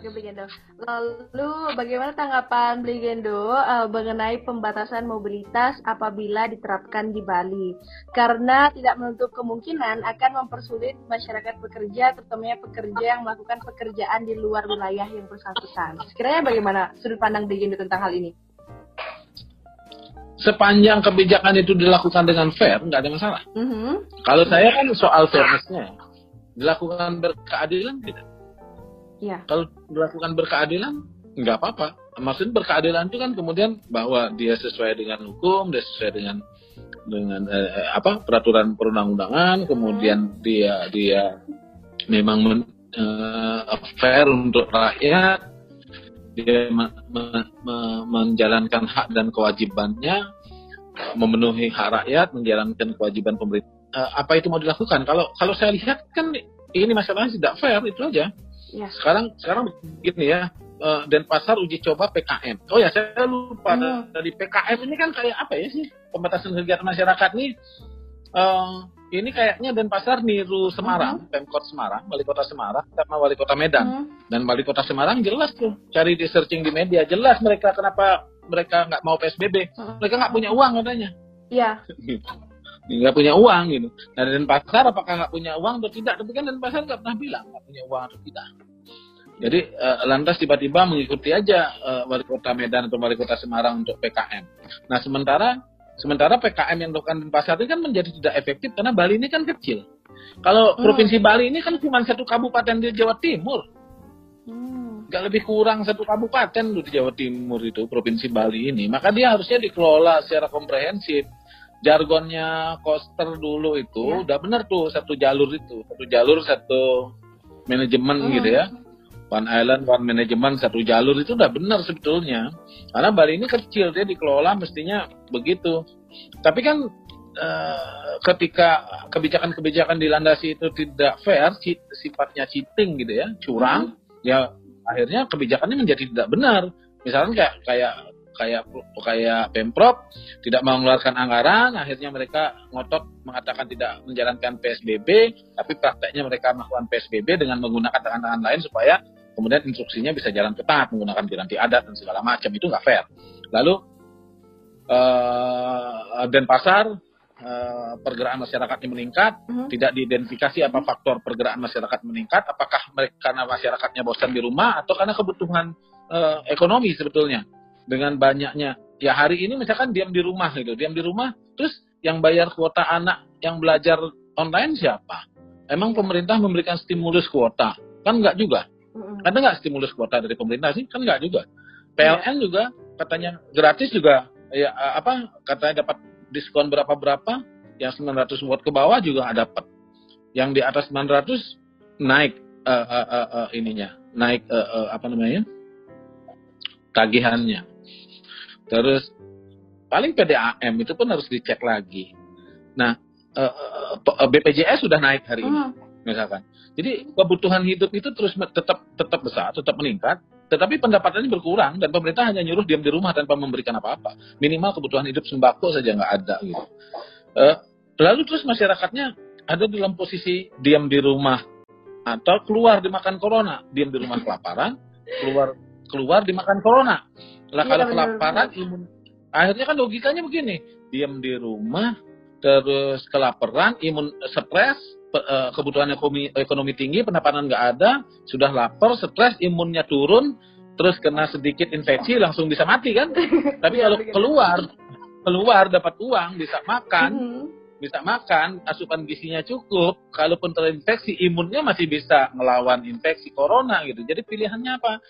Oke, Bligendo. Lalu bagaimana tanggapan Bligendo uh, mengenai pembatasan mobilitas apabila diterapkan di Bali? Karena tidak menutup kemungkinan akan mempersulit masyarakat bekerja, terutama pekerja yang melakukan pekerjaan di luar wilayah yang bersangkutan. Sekiranya bagaimana sudut pandang Bligendo tentang hal ini? Sepanjang kebijakan itu dilakukan dengan fair, nggak ada masalah. Mm -hmm. Kalau saya kan soal fairnessnya, dilakukan berkeadilan tidak Ya. Kalau dilakukan berkeadilan, nggak apa-apa. Maksudnya berkeadilan itu kan kemudian bahwa dia sesuai dengan hukum, dia sesuai dengan dengan eh, eh apa peraturan perundang-undangan, kemudian dia dia memang men, eh, fair untuk rakyat, dia me, me, me, menjalankan hak dan kewajibannya, memenuhi hak rakyat, menjalankan kewajiban pemerintah. Eh, apa itu mau dilakukan? Kalau kalau saya lihat kan ini masalahnya tidak fair itu aja. Ya. Sekarang sekarang begini ya, uh, Denpasar uji coba PKM. Oh ya saya lupa hmm. dari PKM ini kan kayak apa ya sih pembatasan kegiatan masyarakat nih. Uh, ini kayaknya Denpasar niru Semarang, hmm. Pemkot Semarang, Wali Kota Semarang, sama Wali Kota Medan. Hmm. Dan Wali Kota Semarang jelas tuh, cari di searching di media, jelas mereka kenapa mereka nggak mau PSBB. Hmm. Mereka nggak punya uang katanya. Iya. nggak punya uang gitu. Nah Denpasar apakah nggak punya uang atau tidak? Tapi kan Denpasar nggak pernah bilang nggak punya uang atau tidak. Jadi uh, lantas tiba-tiba mengikuti aja uh, wali kota Medan atau wali kota Semarang untuk PKM. Nah sementara sementara PKM yang dilakukan di pasar ini kan menjadi tidak efektif karena Bali ini kan kecil. Kalau hmm. provinsi Bali ini kan cuma satu kabupaten di Jawa Timur, hmm. nggak lebih kurang satu kabupaten di Jawa Timur itu provinsi Bali ini. Maka dia harusnya dikelola secara komprehensif. Jargonnya Koster dulu itu ya. udah benar tuh satu jalur itu, satu jalur satu manajemen hmm. gitu ya One Island, One Management, satu jalur itu udah benar sebetulnya. Karena Bali ini kecil, dia dikelola mestinya begitu. Tapi kan e, ketika kebijakan-kebijakan dilandasi itu tidak fair, sifatnya cheating gitu ya, curang, hmm. ya akhirnya kebijakannya menjadi tidak benar. Misalnya kayak kayak kayak kayak pemprov tidak mengeluarkan anggaran, akhirnya mereka ngotot mengatakan tidak menjalankan PSBB, tapi prakteknya mereka melakukan PSBB dengan menggunakan tangan-tangan lain supaya kemudian instruksinya bisa jalan ketat menggunakan piranti adat dan segala macam itu nggak fair. Lalu uh, Denpasar uh, pergerakan masyarakatnya meningkat, uh-huh. tidak diidentifikasi apa faktor pergerakan masyarakat meningkat, apakah mereka karena masyarakatnya bosan di rumah atau karena kebutuhan uh, ekonomi sebetulnya dengan banyaknya ya hari ini misalkan diam di rumah gitu, diam di rumah, terus yang bayar kuota anak yang belajar online siapa? Emang pemerintah memberikan stimulus kuota? Kan enggak juga. Ada nggak stimulus kuota dari pemerintah sih? Kan nggak juga. PLN yeah. juga katanya gratis juga. Ya apa katanya dapat diskon berapa berapa? Yang 900 watt ke bawah juga dapat. Yang di atas 900 naik uh, uh, uh, uh, ininya, naik uh, uh, apa namanya? tagihannya. Terus paling PDAM itu pun harus dicek lagi. Nah, uh, uh, BPJS sudah naik hari ini, misalkan. Jadi kebutuhan hidup itu terus tetap tetap besar, tetap meningkat, tetapi pendapatannya berkurang dan pemerintah hanya nyuruh diam di rumah tanpa memberikan apa-apa. Minimal kebutuhan hidup sembako saja nggak ada. Gitu. Uh, lalu terus masyarakatnya ada dalam posisi diam di rumah atau keluar dimakan corona, diam di rumah kelaparan, keluar keluar dimakan corona. Lah kalau iya, kelaparan imun akhirnya kan logikanya begini, diam di rumah terus kelaparan, imun stres, Eh, kebutuhan ekonomi, ekonomi tinggi, pendapatan nggak ada, sudah lapar, stres, imunnya turun, terus kena sedikit infeksi langsung bisa mati kan? Tapi kalau keluar, keluar dapat uang, bisa makan, mm-hmm. Bisa makan, asupan gizinya cukup, kalaupun terinfeksi, imunnya masih bisa melawan infeksi corona gitu. Jadi pilihannya apa?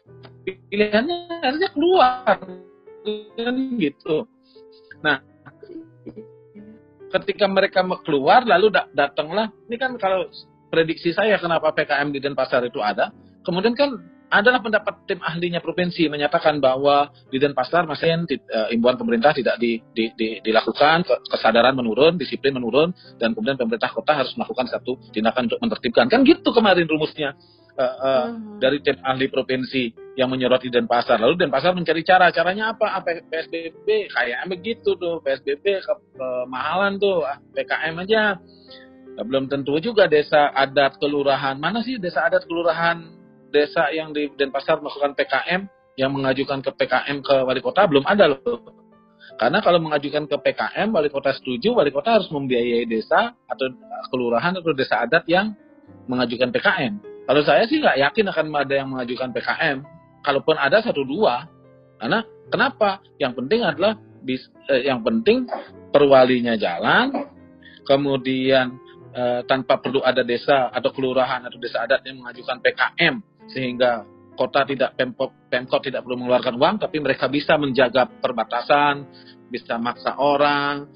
Pilihannya harusnya keluar, kan gitu. Nah, ketika mereka keluar lalu datanglah ini kan kalau prediksi saya kenapa PKM di Denpasar itu ada kemudian kan adalah pendapat tim ahlinya provinsi menyatakan bahwa di Denpasar masih uh, imbauan pemerintah tidak di, di, di, dilakukan, kesadaran menurun, disiplin menurun, dan kemudian pemerintah kota harus melakukan satu tindakan untuk menertibkan. Kan gitu kemarin rumusnya uh, uh, hmm. dari tim ahli provinsi yang menyoroti Denpasar. Lalu Denpasar mencari cara. Caranya apa? apa PSBB kayak begitu tuh. PSBB ke, kemahalan tuh. Ah, PKM aja. Nah, belum tentu juga desa adat kelurahan. Mana sih desa adat kelurahan desa yang di Denpasar melakukan PKM yang mengajukan ke PKM ke wali kota belum ada loh. Karena kalau mengajukan ke PKM, wali kota setuju, wali kota harus membiayai desa atau kelurahan atau desa adat yang mengajukan PKM. Kalau saya sih nggak yakin akan ada yang mengajukan PKM kalaupun ada satu dua karena kenapa yang penting adalah bis, eh, yang penting perwalinya jalan kemudian eh, tanpa perlu ada desa atau kelurahan atau desa adat yang mengajukan PKM sehingga kota tidak pemkot pemkot tidak perlu mengeluarkan uang tapi mereka bisa menjaga perbatasan bisa maksa orang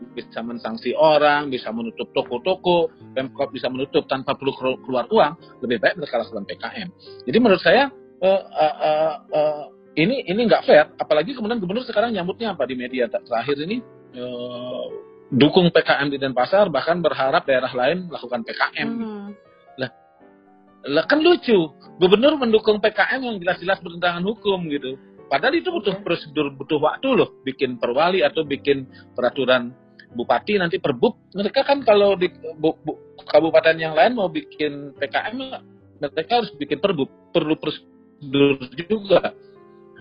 bisa mensanksi orang, bisa menutup toko-toko, Pemkot bisa menutup tanpa perlu keluar uang, lebih baik mereka lakukan PKM. Jadi menurut saya uh, uh, uh, ini ini nggak fair. Apalagi kemudian gubernur sekarang nyambutnya apa di media terakhir ini uh, dukung PKM di Denpasar bahkan berharap daerah lain melakukan PKM. Hmm. Lah kan lucu. Gubernur mendukung PKM yang jelas-jelas bertentangan hukum gitu. Padahal itu butuh prosedur butuh waktu loh bikin perwali atau bikin peraturan bupati nanti perbuk mereka kan kalau di bu, bu, kabupaten yang lain mau bikin PKM mereka harus bikin perbuk perlu prosedur juga.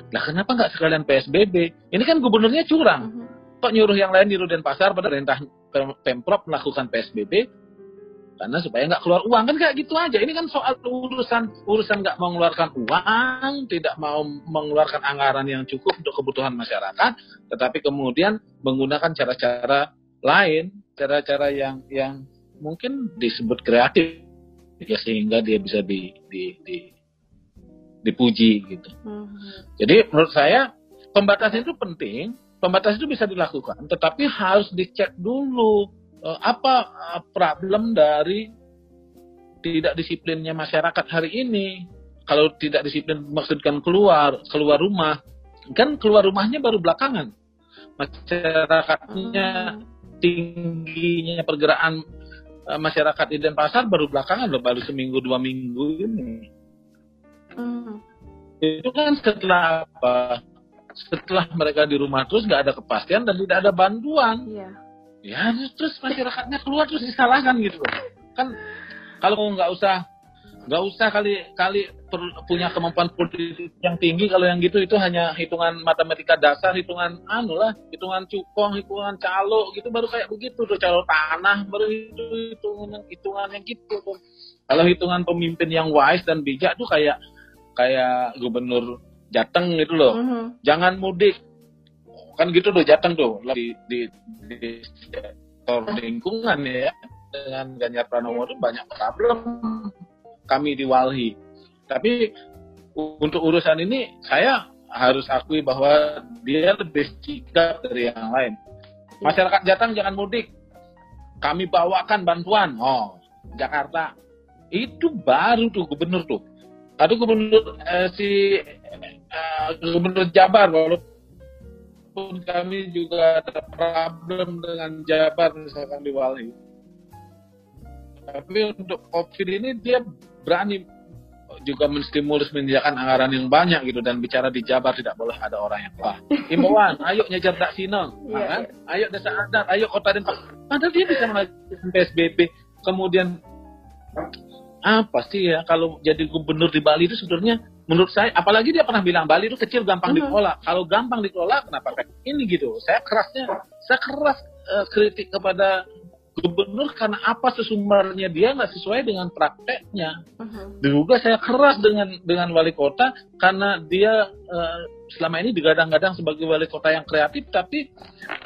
Lah kenapa nggak sekalian PSBB ini kan gubernurnya curang. Mhm. kok nyuruh yang lain di Denpasar pada perintah pemprov melakukan PSBB karena supaya nggak keluar uang kan kayak gitu aja ini kan soal urusan urusan nggak mengeluarkan uang tidak mau mengeluarkan anggaran yang cukup untuk kebutuhan masyarakat tetapi kemudian menggunakan cara-cara lain cara-cara yang yang mungkin disebut kreatif ya sehingga dia bisa di, di, di dipuji gitu hmm. jadi menurut saya pembatasan itu penting pembatasan itu bisa dilakukan tetapi harus dicek dulu apa uh, problem dari tidak disiplinnya masyarakat hari ini? Kalau tidak disiplin maksudkan keluar, keluar rumah, kan keluar rumahnya baru belakangan. Masyarakatnya hmm. tingginya pergerakan uh, masyarakat di Denpasar baru belakangan loh, baru seminggu dua minggu ini. Hmm. Itu kan setelah apa? Setelah mereka di rumah terus nggak ada kepastian dan tidak ada bantuan. Yeah ya terus masyarakatnya keluar terus disalahkan gitu kan kalau nggak usah nggak usah kali kali per, punya kemampuan politik yang tinggi kalau yang gitu itu hanya hitungan matematika dasar hitungan anu lah hitungan cukong hitungan calo gitu baru kayak begitu tuh calo tanah baru itu hitungan hitungan yang gitu tuh. Kalau hitungan pemimpin yang wise dan bijak tuh kayak kayak gubernur Jateng gitu loh. Mm -hmm. jangan mudik kan gitu tuh Jateng tuh di di, di sektor lingkungan ya. Dengan Ganjar Pranowo itu banyak problem kami di Walhi. Tapi untuk urusan ini saya harus akui bahwa dia lebih sikap dari yang lain. Masyarakat Jateng jangan mudik. Kami bawakan bantuan. Oh Jakarta. Itu baru tuh gubernur tuh. Tadi gubernur eh, si eh, gubernur Jabar walaupun pun kami juga ada problem dengan Jabar misalkan di Wali. Tapi untuk COVID ini dia berani juga menstimulus menyediakan anggaran yang banyak gitu dan bicara di Jabar tidak boleh ada orang yang wah imbauan ayo nyejar tak yeah, kan? yeah. ayo desa adat ayo kota dan padahal dia bisa melakukan PSBB kemudian apa sih ya kalau jadi gubernur di Bali itu sebenarnya menurut saya apalagi dia pernah bilang Bali itu kecil gampang hmm. dikelola kalau gampang dikelola kenapa kayak ini gitu saya kerasnya saya keras uh, kritik kepada gubernur karena apa sesumbernya dia nggak sesuai dengan prakteknya. Uh-huh. Juga saya keras dengan dengan wali kota karena dia uh, selama ini digadang-gadang sebagai wali kota yang kreatif, tapi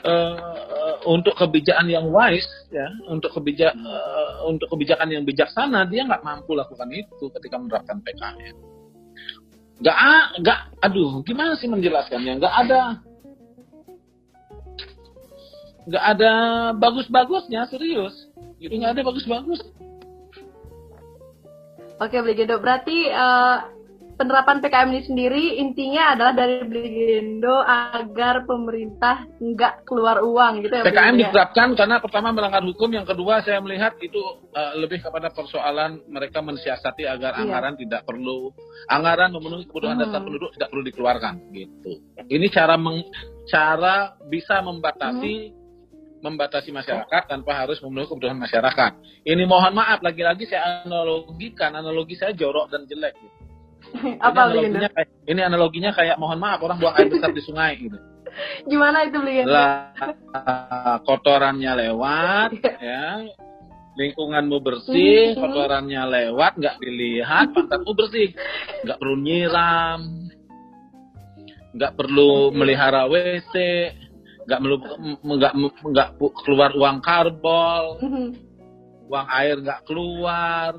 uh, untuk kebijakan yang wise ya, untuk kebijak uh, untuk kebijakan yang bijaksana dia nggak mampu lakukan itu ketika menerapkan PKM nggak nggak aduh gimana sih menjelaskannya? Nggak ada nggak ada bagus-bagusnya serius. Itu nggak ada bagus-bagus. Oke Bligendo berarti uh, penerapan PKM ini sendiri intinya adalah dari Bligendo agar pemerintah nggak keluar uang gitu ya. PKM diterapkan karena pertama melanggar hukum, yang kedua saya melihat itu uh, lebih kepada persoalan mereka mensiasati agar iya. anggaran tidak perlu anggaran memenuhi kebutuhan hmm. dasar penduduk tidak perlu dikeluarkan gitu. Ini cara meng, cara bisa membatasi hmm membatasi masyarakat tanpa harus memenuhi kebutuhan masyarakat. Ini mohon maaf lagi-lagi saya analogikan, analogi saya jorok dan jelek. Gitu. Apa ini analoginya, kayak, ini analoginya kayak mohon maaf orang buang air besar di sungai gitu. Gimana itu beli Lah kotorannya lewat ya. Lingkunganmu bersih, mm-hmm. kotorannya lewat, nggak dilihat, pantatmu bersih, nggak perlu nyiram, nggak perlu melihara WC, nggak perlu nggak nggak keluar uang karbol, mm-hmm. uang air nggak keluar,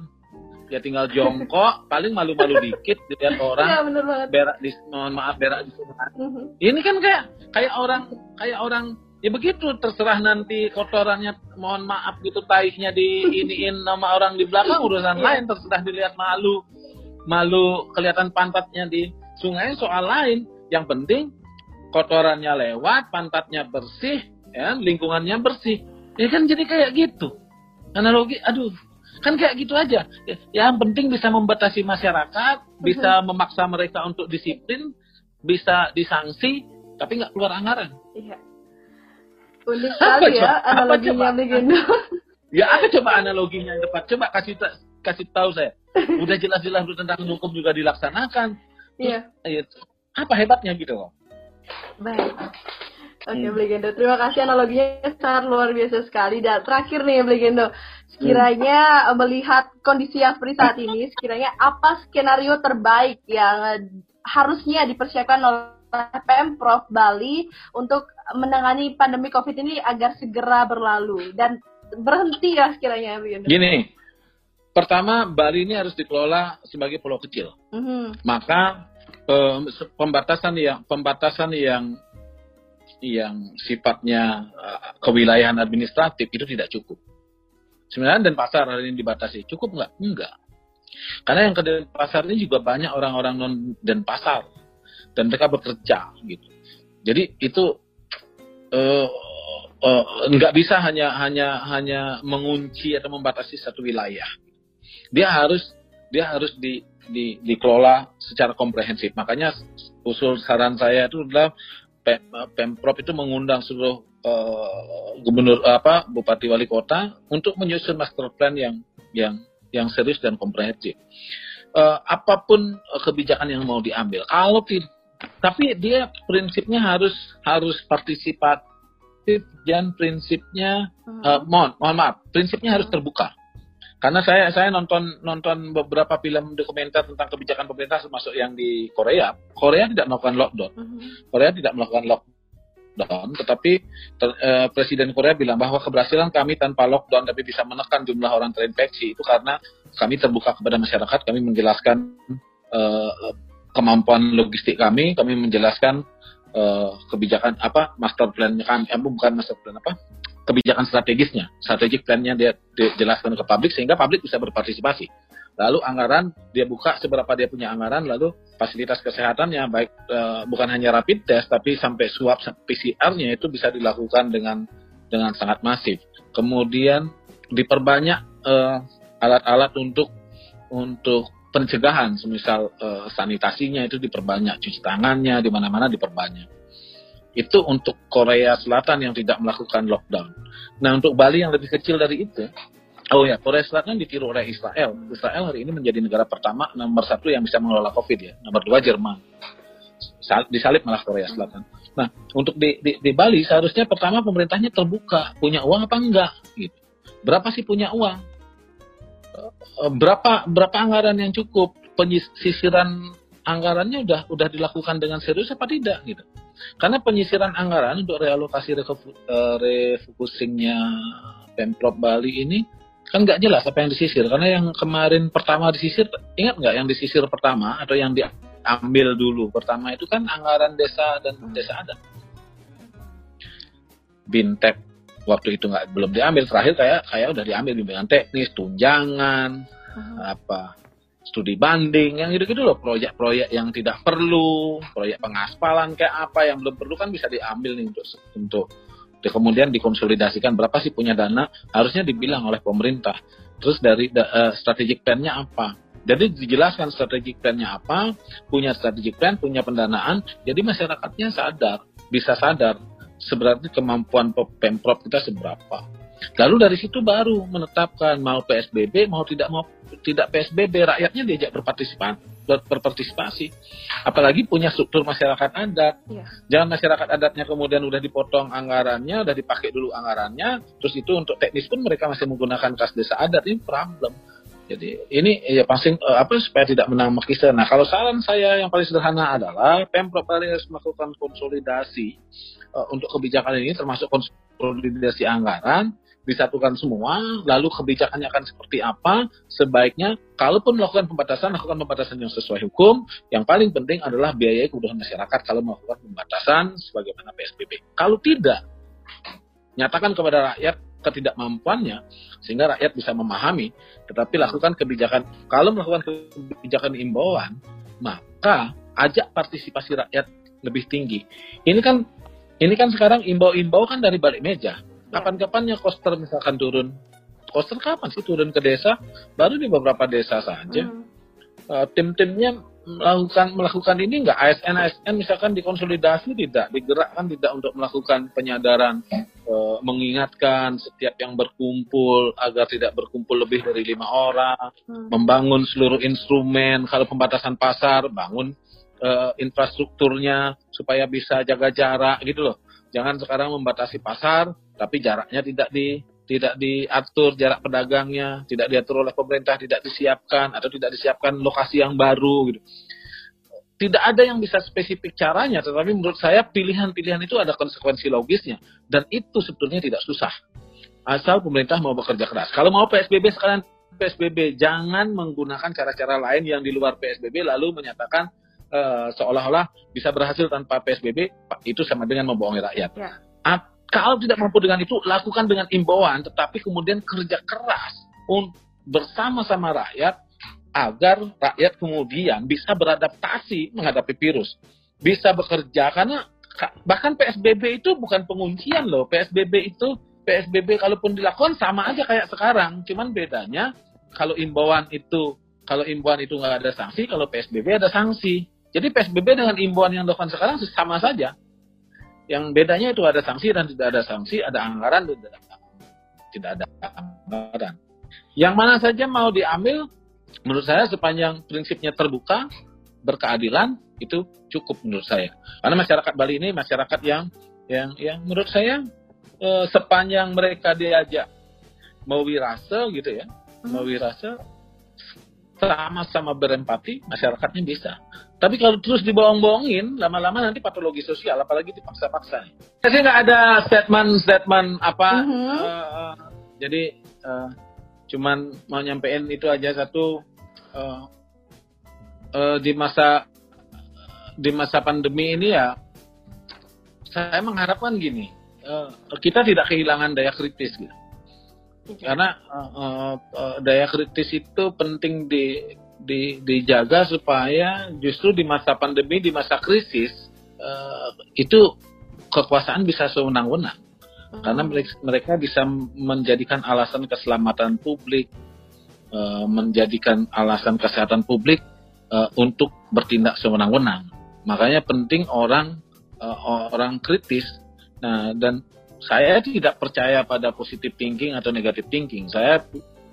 ya tinggal jongkok paling malu-malu dikit dilihat orang ya, bener banget. berak di mohon maaf berak di sungai mm-hmm. ini kan kayak kayak orang kayak orang ya begitu terserah nanti kotorannya mohon maaf gitu taiknya di iniin nama orang di belakang urusan yeah. lain terserah dilihat malu malu kelihatan pantatnya di sungai soal lain yang penting kotorannya lewat pantatnya bersih ya lingkungannya bersih ya kan jadi kayak gitu analogi aduh Kan kayak gitu aja. Yang penting bisa membatasi masyarakat, bisa mhm. memaksa mereka untuk disiplin, bisa disanksi, tapi nggak keluar anggaran. Iya. Unik sekali ya analoginya begini. Ya apa coba analoginya yang tepat? Coba kasih kasih tahu saya. Udah jelas-jelas tentang hukum juga dilaksanakan. Iya. Yeah. Apa hebatnya gitu loh? Baik. Oke, okay, hmm. Blegendo. Terima kasih analoginya sangat luar biasa sekali. Dan terakhir nih, Blegendo. Sekiranya hmm. melihat kondisi yang seperti saat ini, sekiranya apa skenario terbaik yang harusnya dipersiapkan oleh Pemprov Bali untuk menangani pandemi COVID ini agar segera berlalu dan berhenti ya sekiranya? Gini, pertama Bali ini harus dikelola sebagai pulau kecil. Mm -hmm. Maka pembatasan yang pembatasan yang yang sifatnya uh, kewilayahan administratif itu tidak cukup. Sebenarnya dan pasar hari ini dibatasi cukup nggak? Enggak. Karena yang ke pasar ini juga banyak orang-orang non dan pasar dan mereka bekerja gitu. Jadi itu uh, uh, nggak bisa hanya hanya hanya mengunci atau membatasi satu wilayah. Dia harus dia harus di, di, dikelola secara komprehensif. Makanya usul saran saya itu adalah pemprov itu mengundang seluruh uh, gubernur apa bupati wali kota untuk menyusun master plan yang yang yang serius dan komprehensif. Uh, apa pun kebijakan yang mau diambil, kalau tidak, tapi dia prinsipnya harus harus partisipatif dan prinsipnya uh, mohon mohon maaf, prinsipnya harus terbuka. Karena saya saya nonton nonton beberapa film dokumenter tentang kebijakan pemerintah termasuk yang di Korea. Korea tidak melakukan lockdown. Uh-huh. Korea tidak melakukan lockdown, tetapi ter, eh, Presiden Korea bilang bahwa keberhasilan kami tanpa lockdown tapi bisa menekan jumlah orang terinfeksi itu karena kami terbuka kepada masyarakat, kami menjelaskan eh, kemampuan logistik kami, kami menjelaskan eh, kebijakan apa master plan-nya kami, eh, bukan master plan apa kebijakan strategisnya, strategic plan-nya dia dijelaskan ke publik sehingga publik bisa berpartisipasi. Lalu anggaran dia buka seberapa dia punya anggaran, lalu fasilitas kesehatannya baik e, bukan hanya rapid test tapi sampai swab PCR-nya itu bisa dilakukan dengan dengan sangat masif. Kemudian diperbanyak eh, alat-alat untuk untuk pencegahan, semisal e, sanitasinya itu diperbanyak, cuci tangannya di mana-mana diperbanyak itu untuk Korea Selatan yang tidak melakukan lockdown. Nah untuk Bali yang lebih kecil dari itu, oh ya Korea Selatan ditiru oleh Israel. Israel hari ini menjadi negara pertama nomor satu yang bisa mengelola COVID ya. Nomor dua Jerman. Disalip malah Korea Selatan. Nah untuk di, di, di Bali seharusnya pertama pemerintahnya terbuka, punya uang apa enggak? Gitu. Berapa sih punya uang? Eh, berapa berapa anggaran yang cukup? Penyisiran anggarannya udah udah dilakukan dengan serius apa tidak gitu? Karena penyisiran anggaran untuk realokasi uh, refocusingnya Pemprov Bali ini kan nggak jelas apa yang disisir. Karena yang kemarin pertama disisir, ingat nggak yang disisir pertama atau yang diambil dulu pertama itu kan anggaran desa dan desa adat. Bintek waktu itu nggak belum diambil terakhir kayak kayak udah diambil bimbingan teknis tunjangan uh-huh. apa studi banding yang gitu-gitu loh proyek-proyek yang tidak perlu proyek pengaspalan kayak apa yang belum perlu kan bisa diambil nih untuk untuk kemudian dikonsolidasikan berapa sih punya dana harusnya dibilang oleh pemerintah. Terus dari uh, strategic plan-nya apa? Jadi dijelaskan strategic plan-nya apa punya strategic plan punya pendanaan jadi masyarakatnya sadar bisa sadar sebenarnya kemampuan pemprov kita seberapa. Lalu dari situ baru menetapkan mau PSBB mau tidak mau tidak PSBB rakyatnya diajak berpartisipasi berpartisipasi apalagi punya struktur masyarakat adat ya. jangan masyarakat adatnya kemudian udah dipotong anggarannya udah dipakai dulu anggarannya terus itu untuk teknis pun mereka masih menggunakan kas desa adat ini problem jadi ini ya pasti uh, apa supaya tidak menang makisa. Nah kalau saran saya yang paling sederhana adalah pemprov harus melakukan konsolidasi uh, untuk kebijakan ini termasuk konsolidasi anggaran disatukan semua, lalu kebijakannya akan seperti apa, sebaiknya kalaupun melakukan pembatasan, lakukan pembatasan yang sesuai hukum, yang paling penting adalah biaya kebutuhan masyarakat kalau melakukan pembatasan sebagaimana PSBB. Kalau tidak, nyatakan kepada rakyat ketidakmampuannya, sehingga rakyat bisa memahami, tetapi lakukan kebijakan, kalau melakukan kebijakan imbauan, maka ajak partisipasi rakyat lebih tinggi. Ini kan ini kan sekarang imbau-imbau kan dari balik meja Kapan-kapannya koster misalkan turun Koster kapan sih turun ke desa? Baru di beberapa desa saja. Hmm. Uh, tim-timnya melakukan melakukan ini enggak ASN ASN misalkan dikonsolidasi tidak digerakkan tidak untuk melakukan penyadaran e, mengingatkan setiap yang berkumpul agar tidak berkumpul lebih dari lima orang hmm. membangun seluruh instrumen kalau pembatasan pasar bangun e, infrastrukturnya supaya bisa jaga jarak gitu loh jangan sekarang membatasi pasar tapi jaraknya tidak di tidak diatur jarak pedagangnya, tidak diatur oleh pemerintah, tidak disiapkan atau tidak disiapkan lokasi yang baru gitu. Tidak ada yang bisa spesifik caranya, tetapi menurut saya pilihan-pilihan itu ada konsekuensi logisnya dan itu sebetulnya tidak susah. Asal pemerintah mau bekerja keras. Kalau mau PSBB sekarang PSBB, jangan menggunakan cara-cara lain yang di luar PSBB lalu menyatakan uh, seolah-olah bisa berhasil tanpa PSBB, itu sama dengan membohongi rakyat. Ya. Kalau tidak mampu dengan itu, lakukan dengan imbauan, tetapi kemudian kerja keras bersama-sama rakyat agar rakyat kemudian bisa beradaptasi menghadapi virus. Bisa bekerja karena bahkan PSBB itu bukan penguncian loh. PSBB itu PSBB kalaupun dilakukan sama aja kayak sekarang, cuman bedanya kalau imbauan itu kalau imbauan itu nggak ada sanksi, kalau PSBB ada sanksi. Jadi PSBB dengan imbauan yang dilakukan sekarang sama saja. Yang bedanya itu ada sanksi dan tidak ada sanksi, ada anggaran dan tidak ada anggaran. Yang mana saja mau diambil, menurut saya sepanjang prinsipnya terbuka, berkeadilan itu cukup menurut saya. Karena masyarakat Bali ini masyarakat yang yang yang menurut saya eh, sepanjang mereka diajak mau wirasa gitu ya, hmm. mau wirasa sama-sama berempati, masyarakatnya bisa. Tapi kalau terus dibohong-bohongin, lama-lama nanti patologi sosial, apalagi dipaksa-paksa. Saya nggak ada statement-statement apa. Mm -hmm. uh, jadi uh, cuman mau nyampein itu aja satu uh, uh, di masa di masa pandemi ini ya saya mengharapkan gini uh, kita tidak kehilangan daya kritis gitu karena uh, uh, uh, daya kritis itu penting di di, dijaga supaya justru di masa pandemi, di masa krisis uh, itu kekuasaan bisa sewenang-wenang. Hmm. Karena mereka, bisa menjadikan alasan keselamatan publik, uh, menjadikan alasan kesehatan publik uh, untuk bertindak sewenang-wenang. Makanya penting orang uh, orang kritis. Nah, dan saya tidak percaya pada positive thinking atau negative thinking. Saya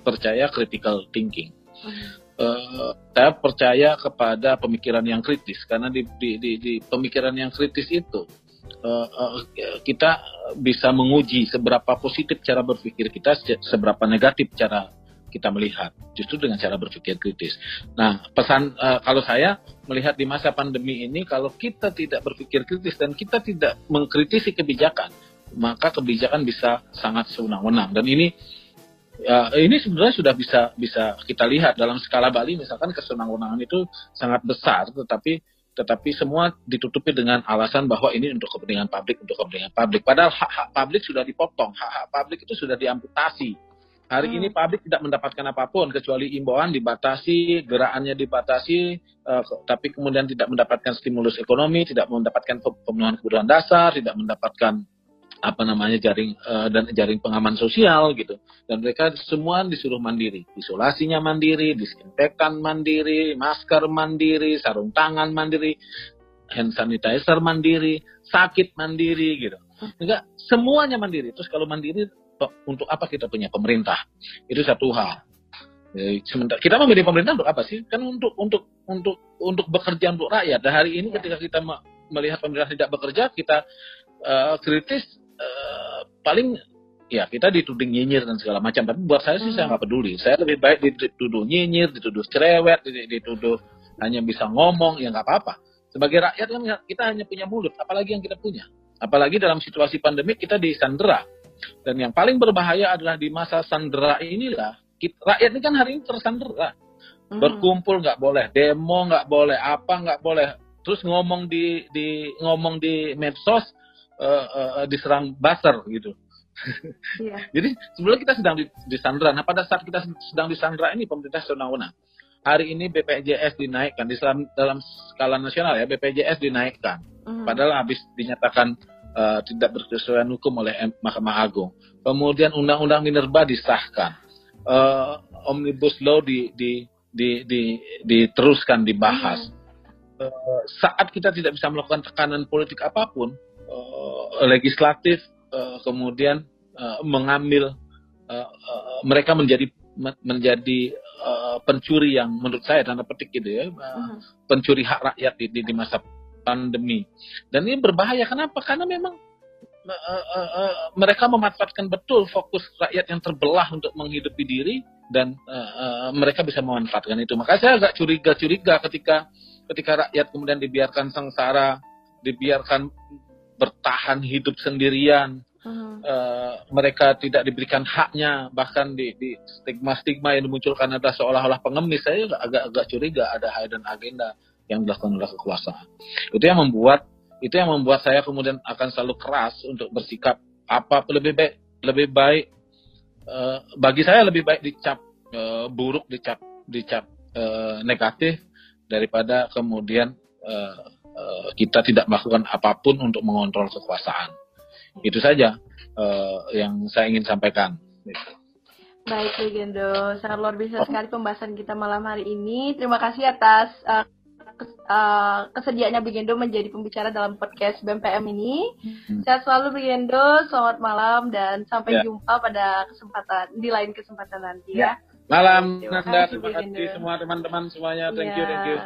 percaya critical thinking. Hmm uh, saya percaya kepada pemikiran yang kritis karena di, di, di, di pemikiran yang kritis itu uh, uh, kita bisa menguji seberapa positif cara berpikir kita, seberapa negatif cara kita melihat justru dengan cara berpikir kritis. Nah, pesan uh, kalau saya melihat di masa pandemi ini kalau kita tidak berpikir kritis dan kita tidak mengkritisi kebijakan, maka kebijakan bisa sangat sewenang-wenang. Dan ini ya, ini sebenarnya sudah bisa bisa kita lihat dalam skala Bali misalkan kesenang-wenangan itu sangat besar tetapi tetapi semua ditutupi dengan alasan bahwa ini untuk kepentingan publik untuk kepentingan publik. Padahal hak-hak publik sudah dipotong hak-hak publik itu sudah diamputasi. Hari hmm. ini publik tidak mendapatkan apa pun kecuali imbauan dibatasi gerakannya dibatasi uh, tapi kemudian tidak mendapatkan stimulus ekonomi tidak mendapatkan pemenuhan kebutuhan dasar tidak mendapatkan apa namanya jaring uh, dan jaring pengaman sosial gitu. Dan mereka semua disuruh mandiri. Isolasinya mandiri disinfektan mandiri masker mandiri sarung tangan mandiri hand sanitizer mandiri sakit mandiri gitu. Enggak semuanya mandiri. Terus kalau mandiri untuk apa kita punya pemerintah? Itu satu hal. Sementara kita memilih pemerintah untuk apa sih? Kan untuk untuk untuk untuk bekerja untuk rakyat. Dan hari ini ketika kita melihat pemerintah tidak bekerja kita uh, kritis Eh, paling ya kita dituduh nyinyir dan segala macam. Tapi buat saya sih hmm. saya nggak peduli. Saya lebih baik dituduh nyinyir dituduh cerewet dituduh hanya bisa ngomong ya nggak apa-apa. Sebagai rakyat kan kita hanya punya mulut apalagi yang kita punya. Apalagi dalam situasi pandemi kita disandera dan yang paling berbahaya adalah di masa sandera inilah kita, rakyat ini kan hari ini tersandera. Hmm. berkumpul nggak boleh demo nggak boleh apa nggak boleh. Terus ngomong di di ngomong di medsos uh, uh, diserang baser gitu. Yeah. Jadi sebelum kita sedang di, disandra. Nah pada saat kita sedang disandra ini pemerintah senang-senang. Hari ini BPJS dinaikkan di dalam, dalam skala nasional ya BPJS dinaikkan. Mm. Padahal habis dinyatakan uh, tidak berkesesuaian hukum oleh Mahkamah Agung. Kemudian Undang-Undang Minerba disahkan. uh, omnibus law di, di, di, di, diteruskan dibahas. Hmm. Uh, saat kita tidak bisa melakukan tekanan politik apa pun, uh, legislatif uh, kemudian uh, mengambil uh, uh, mereka menjadi menjadi uh, pencuri yang menurut saya tanda petik gitu ya, uh, pencuri hak rakyat di, di, di masa pandemi. Dan ini berbahaya kenapa? Karena memang uh, uh, uh, mereka memanfaatkan betul fokus rakyat yang terbelah untuk menghidupi diri dan uh, uh, mereka bisa memanfaatkan itu. Maka saya agak curiga-curiga ketika ketika rakyat kemudian dibiarkan sengsara, dibiarkan bertahan hidup sendirian, Uh, uh, mereka tidak diberikan haknya. Bahkan di, di stigma-stigma yang dimunculkan adalah seolah-olah pengemis. Saya agak-agak curiga ada hidden agenda yang dilakukan oleh kekuasaan. Itu yang membuat itu yang membuat saya kemudian akan selalu keras untuk bersikap apa lebih baik lebih baik uh, bagi saya lebih baik dicap uh, buruk dicap dicap uh, negatif daripada kemudian uh, uh, kita tidak melakukan apa pun untuk mengontrol kekuasaan itu saja uh, yang saya ingin sampaikan. Baik, Legendo. Sangat luar biasa sekali pembahasan kita malam hari ini. Terima kasih atas uh, uh, kesediaannya Begendo menjadi pembicara dalam podcast BMPM ini. Hmm. Sehat selalu Begendo, selamat malam dan sampai ya. jumpa pada kesempatan di lain kesempatan nanti ya. ya. Malam terima Nanda, terima kasih semua teman-teman semuanya. Thank ya. you, thank you.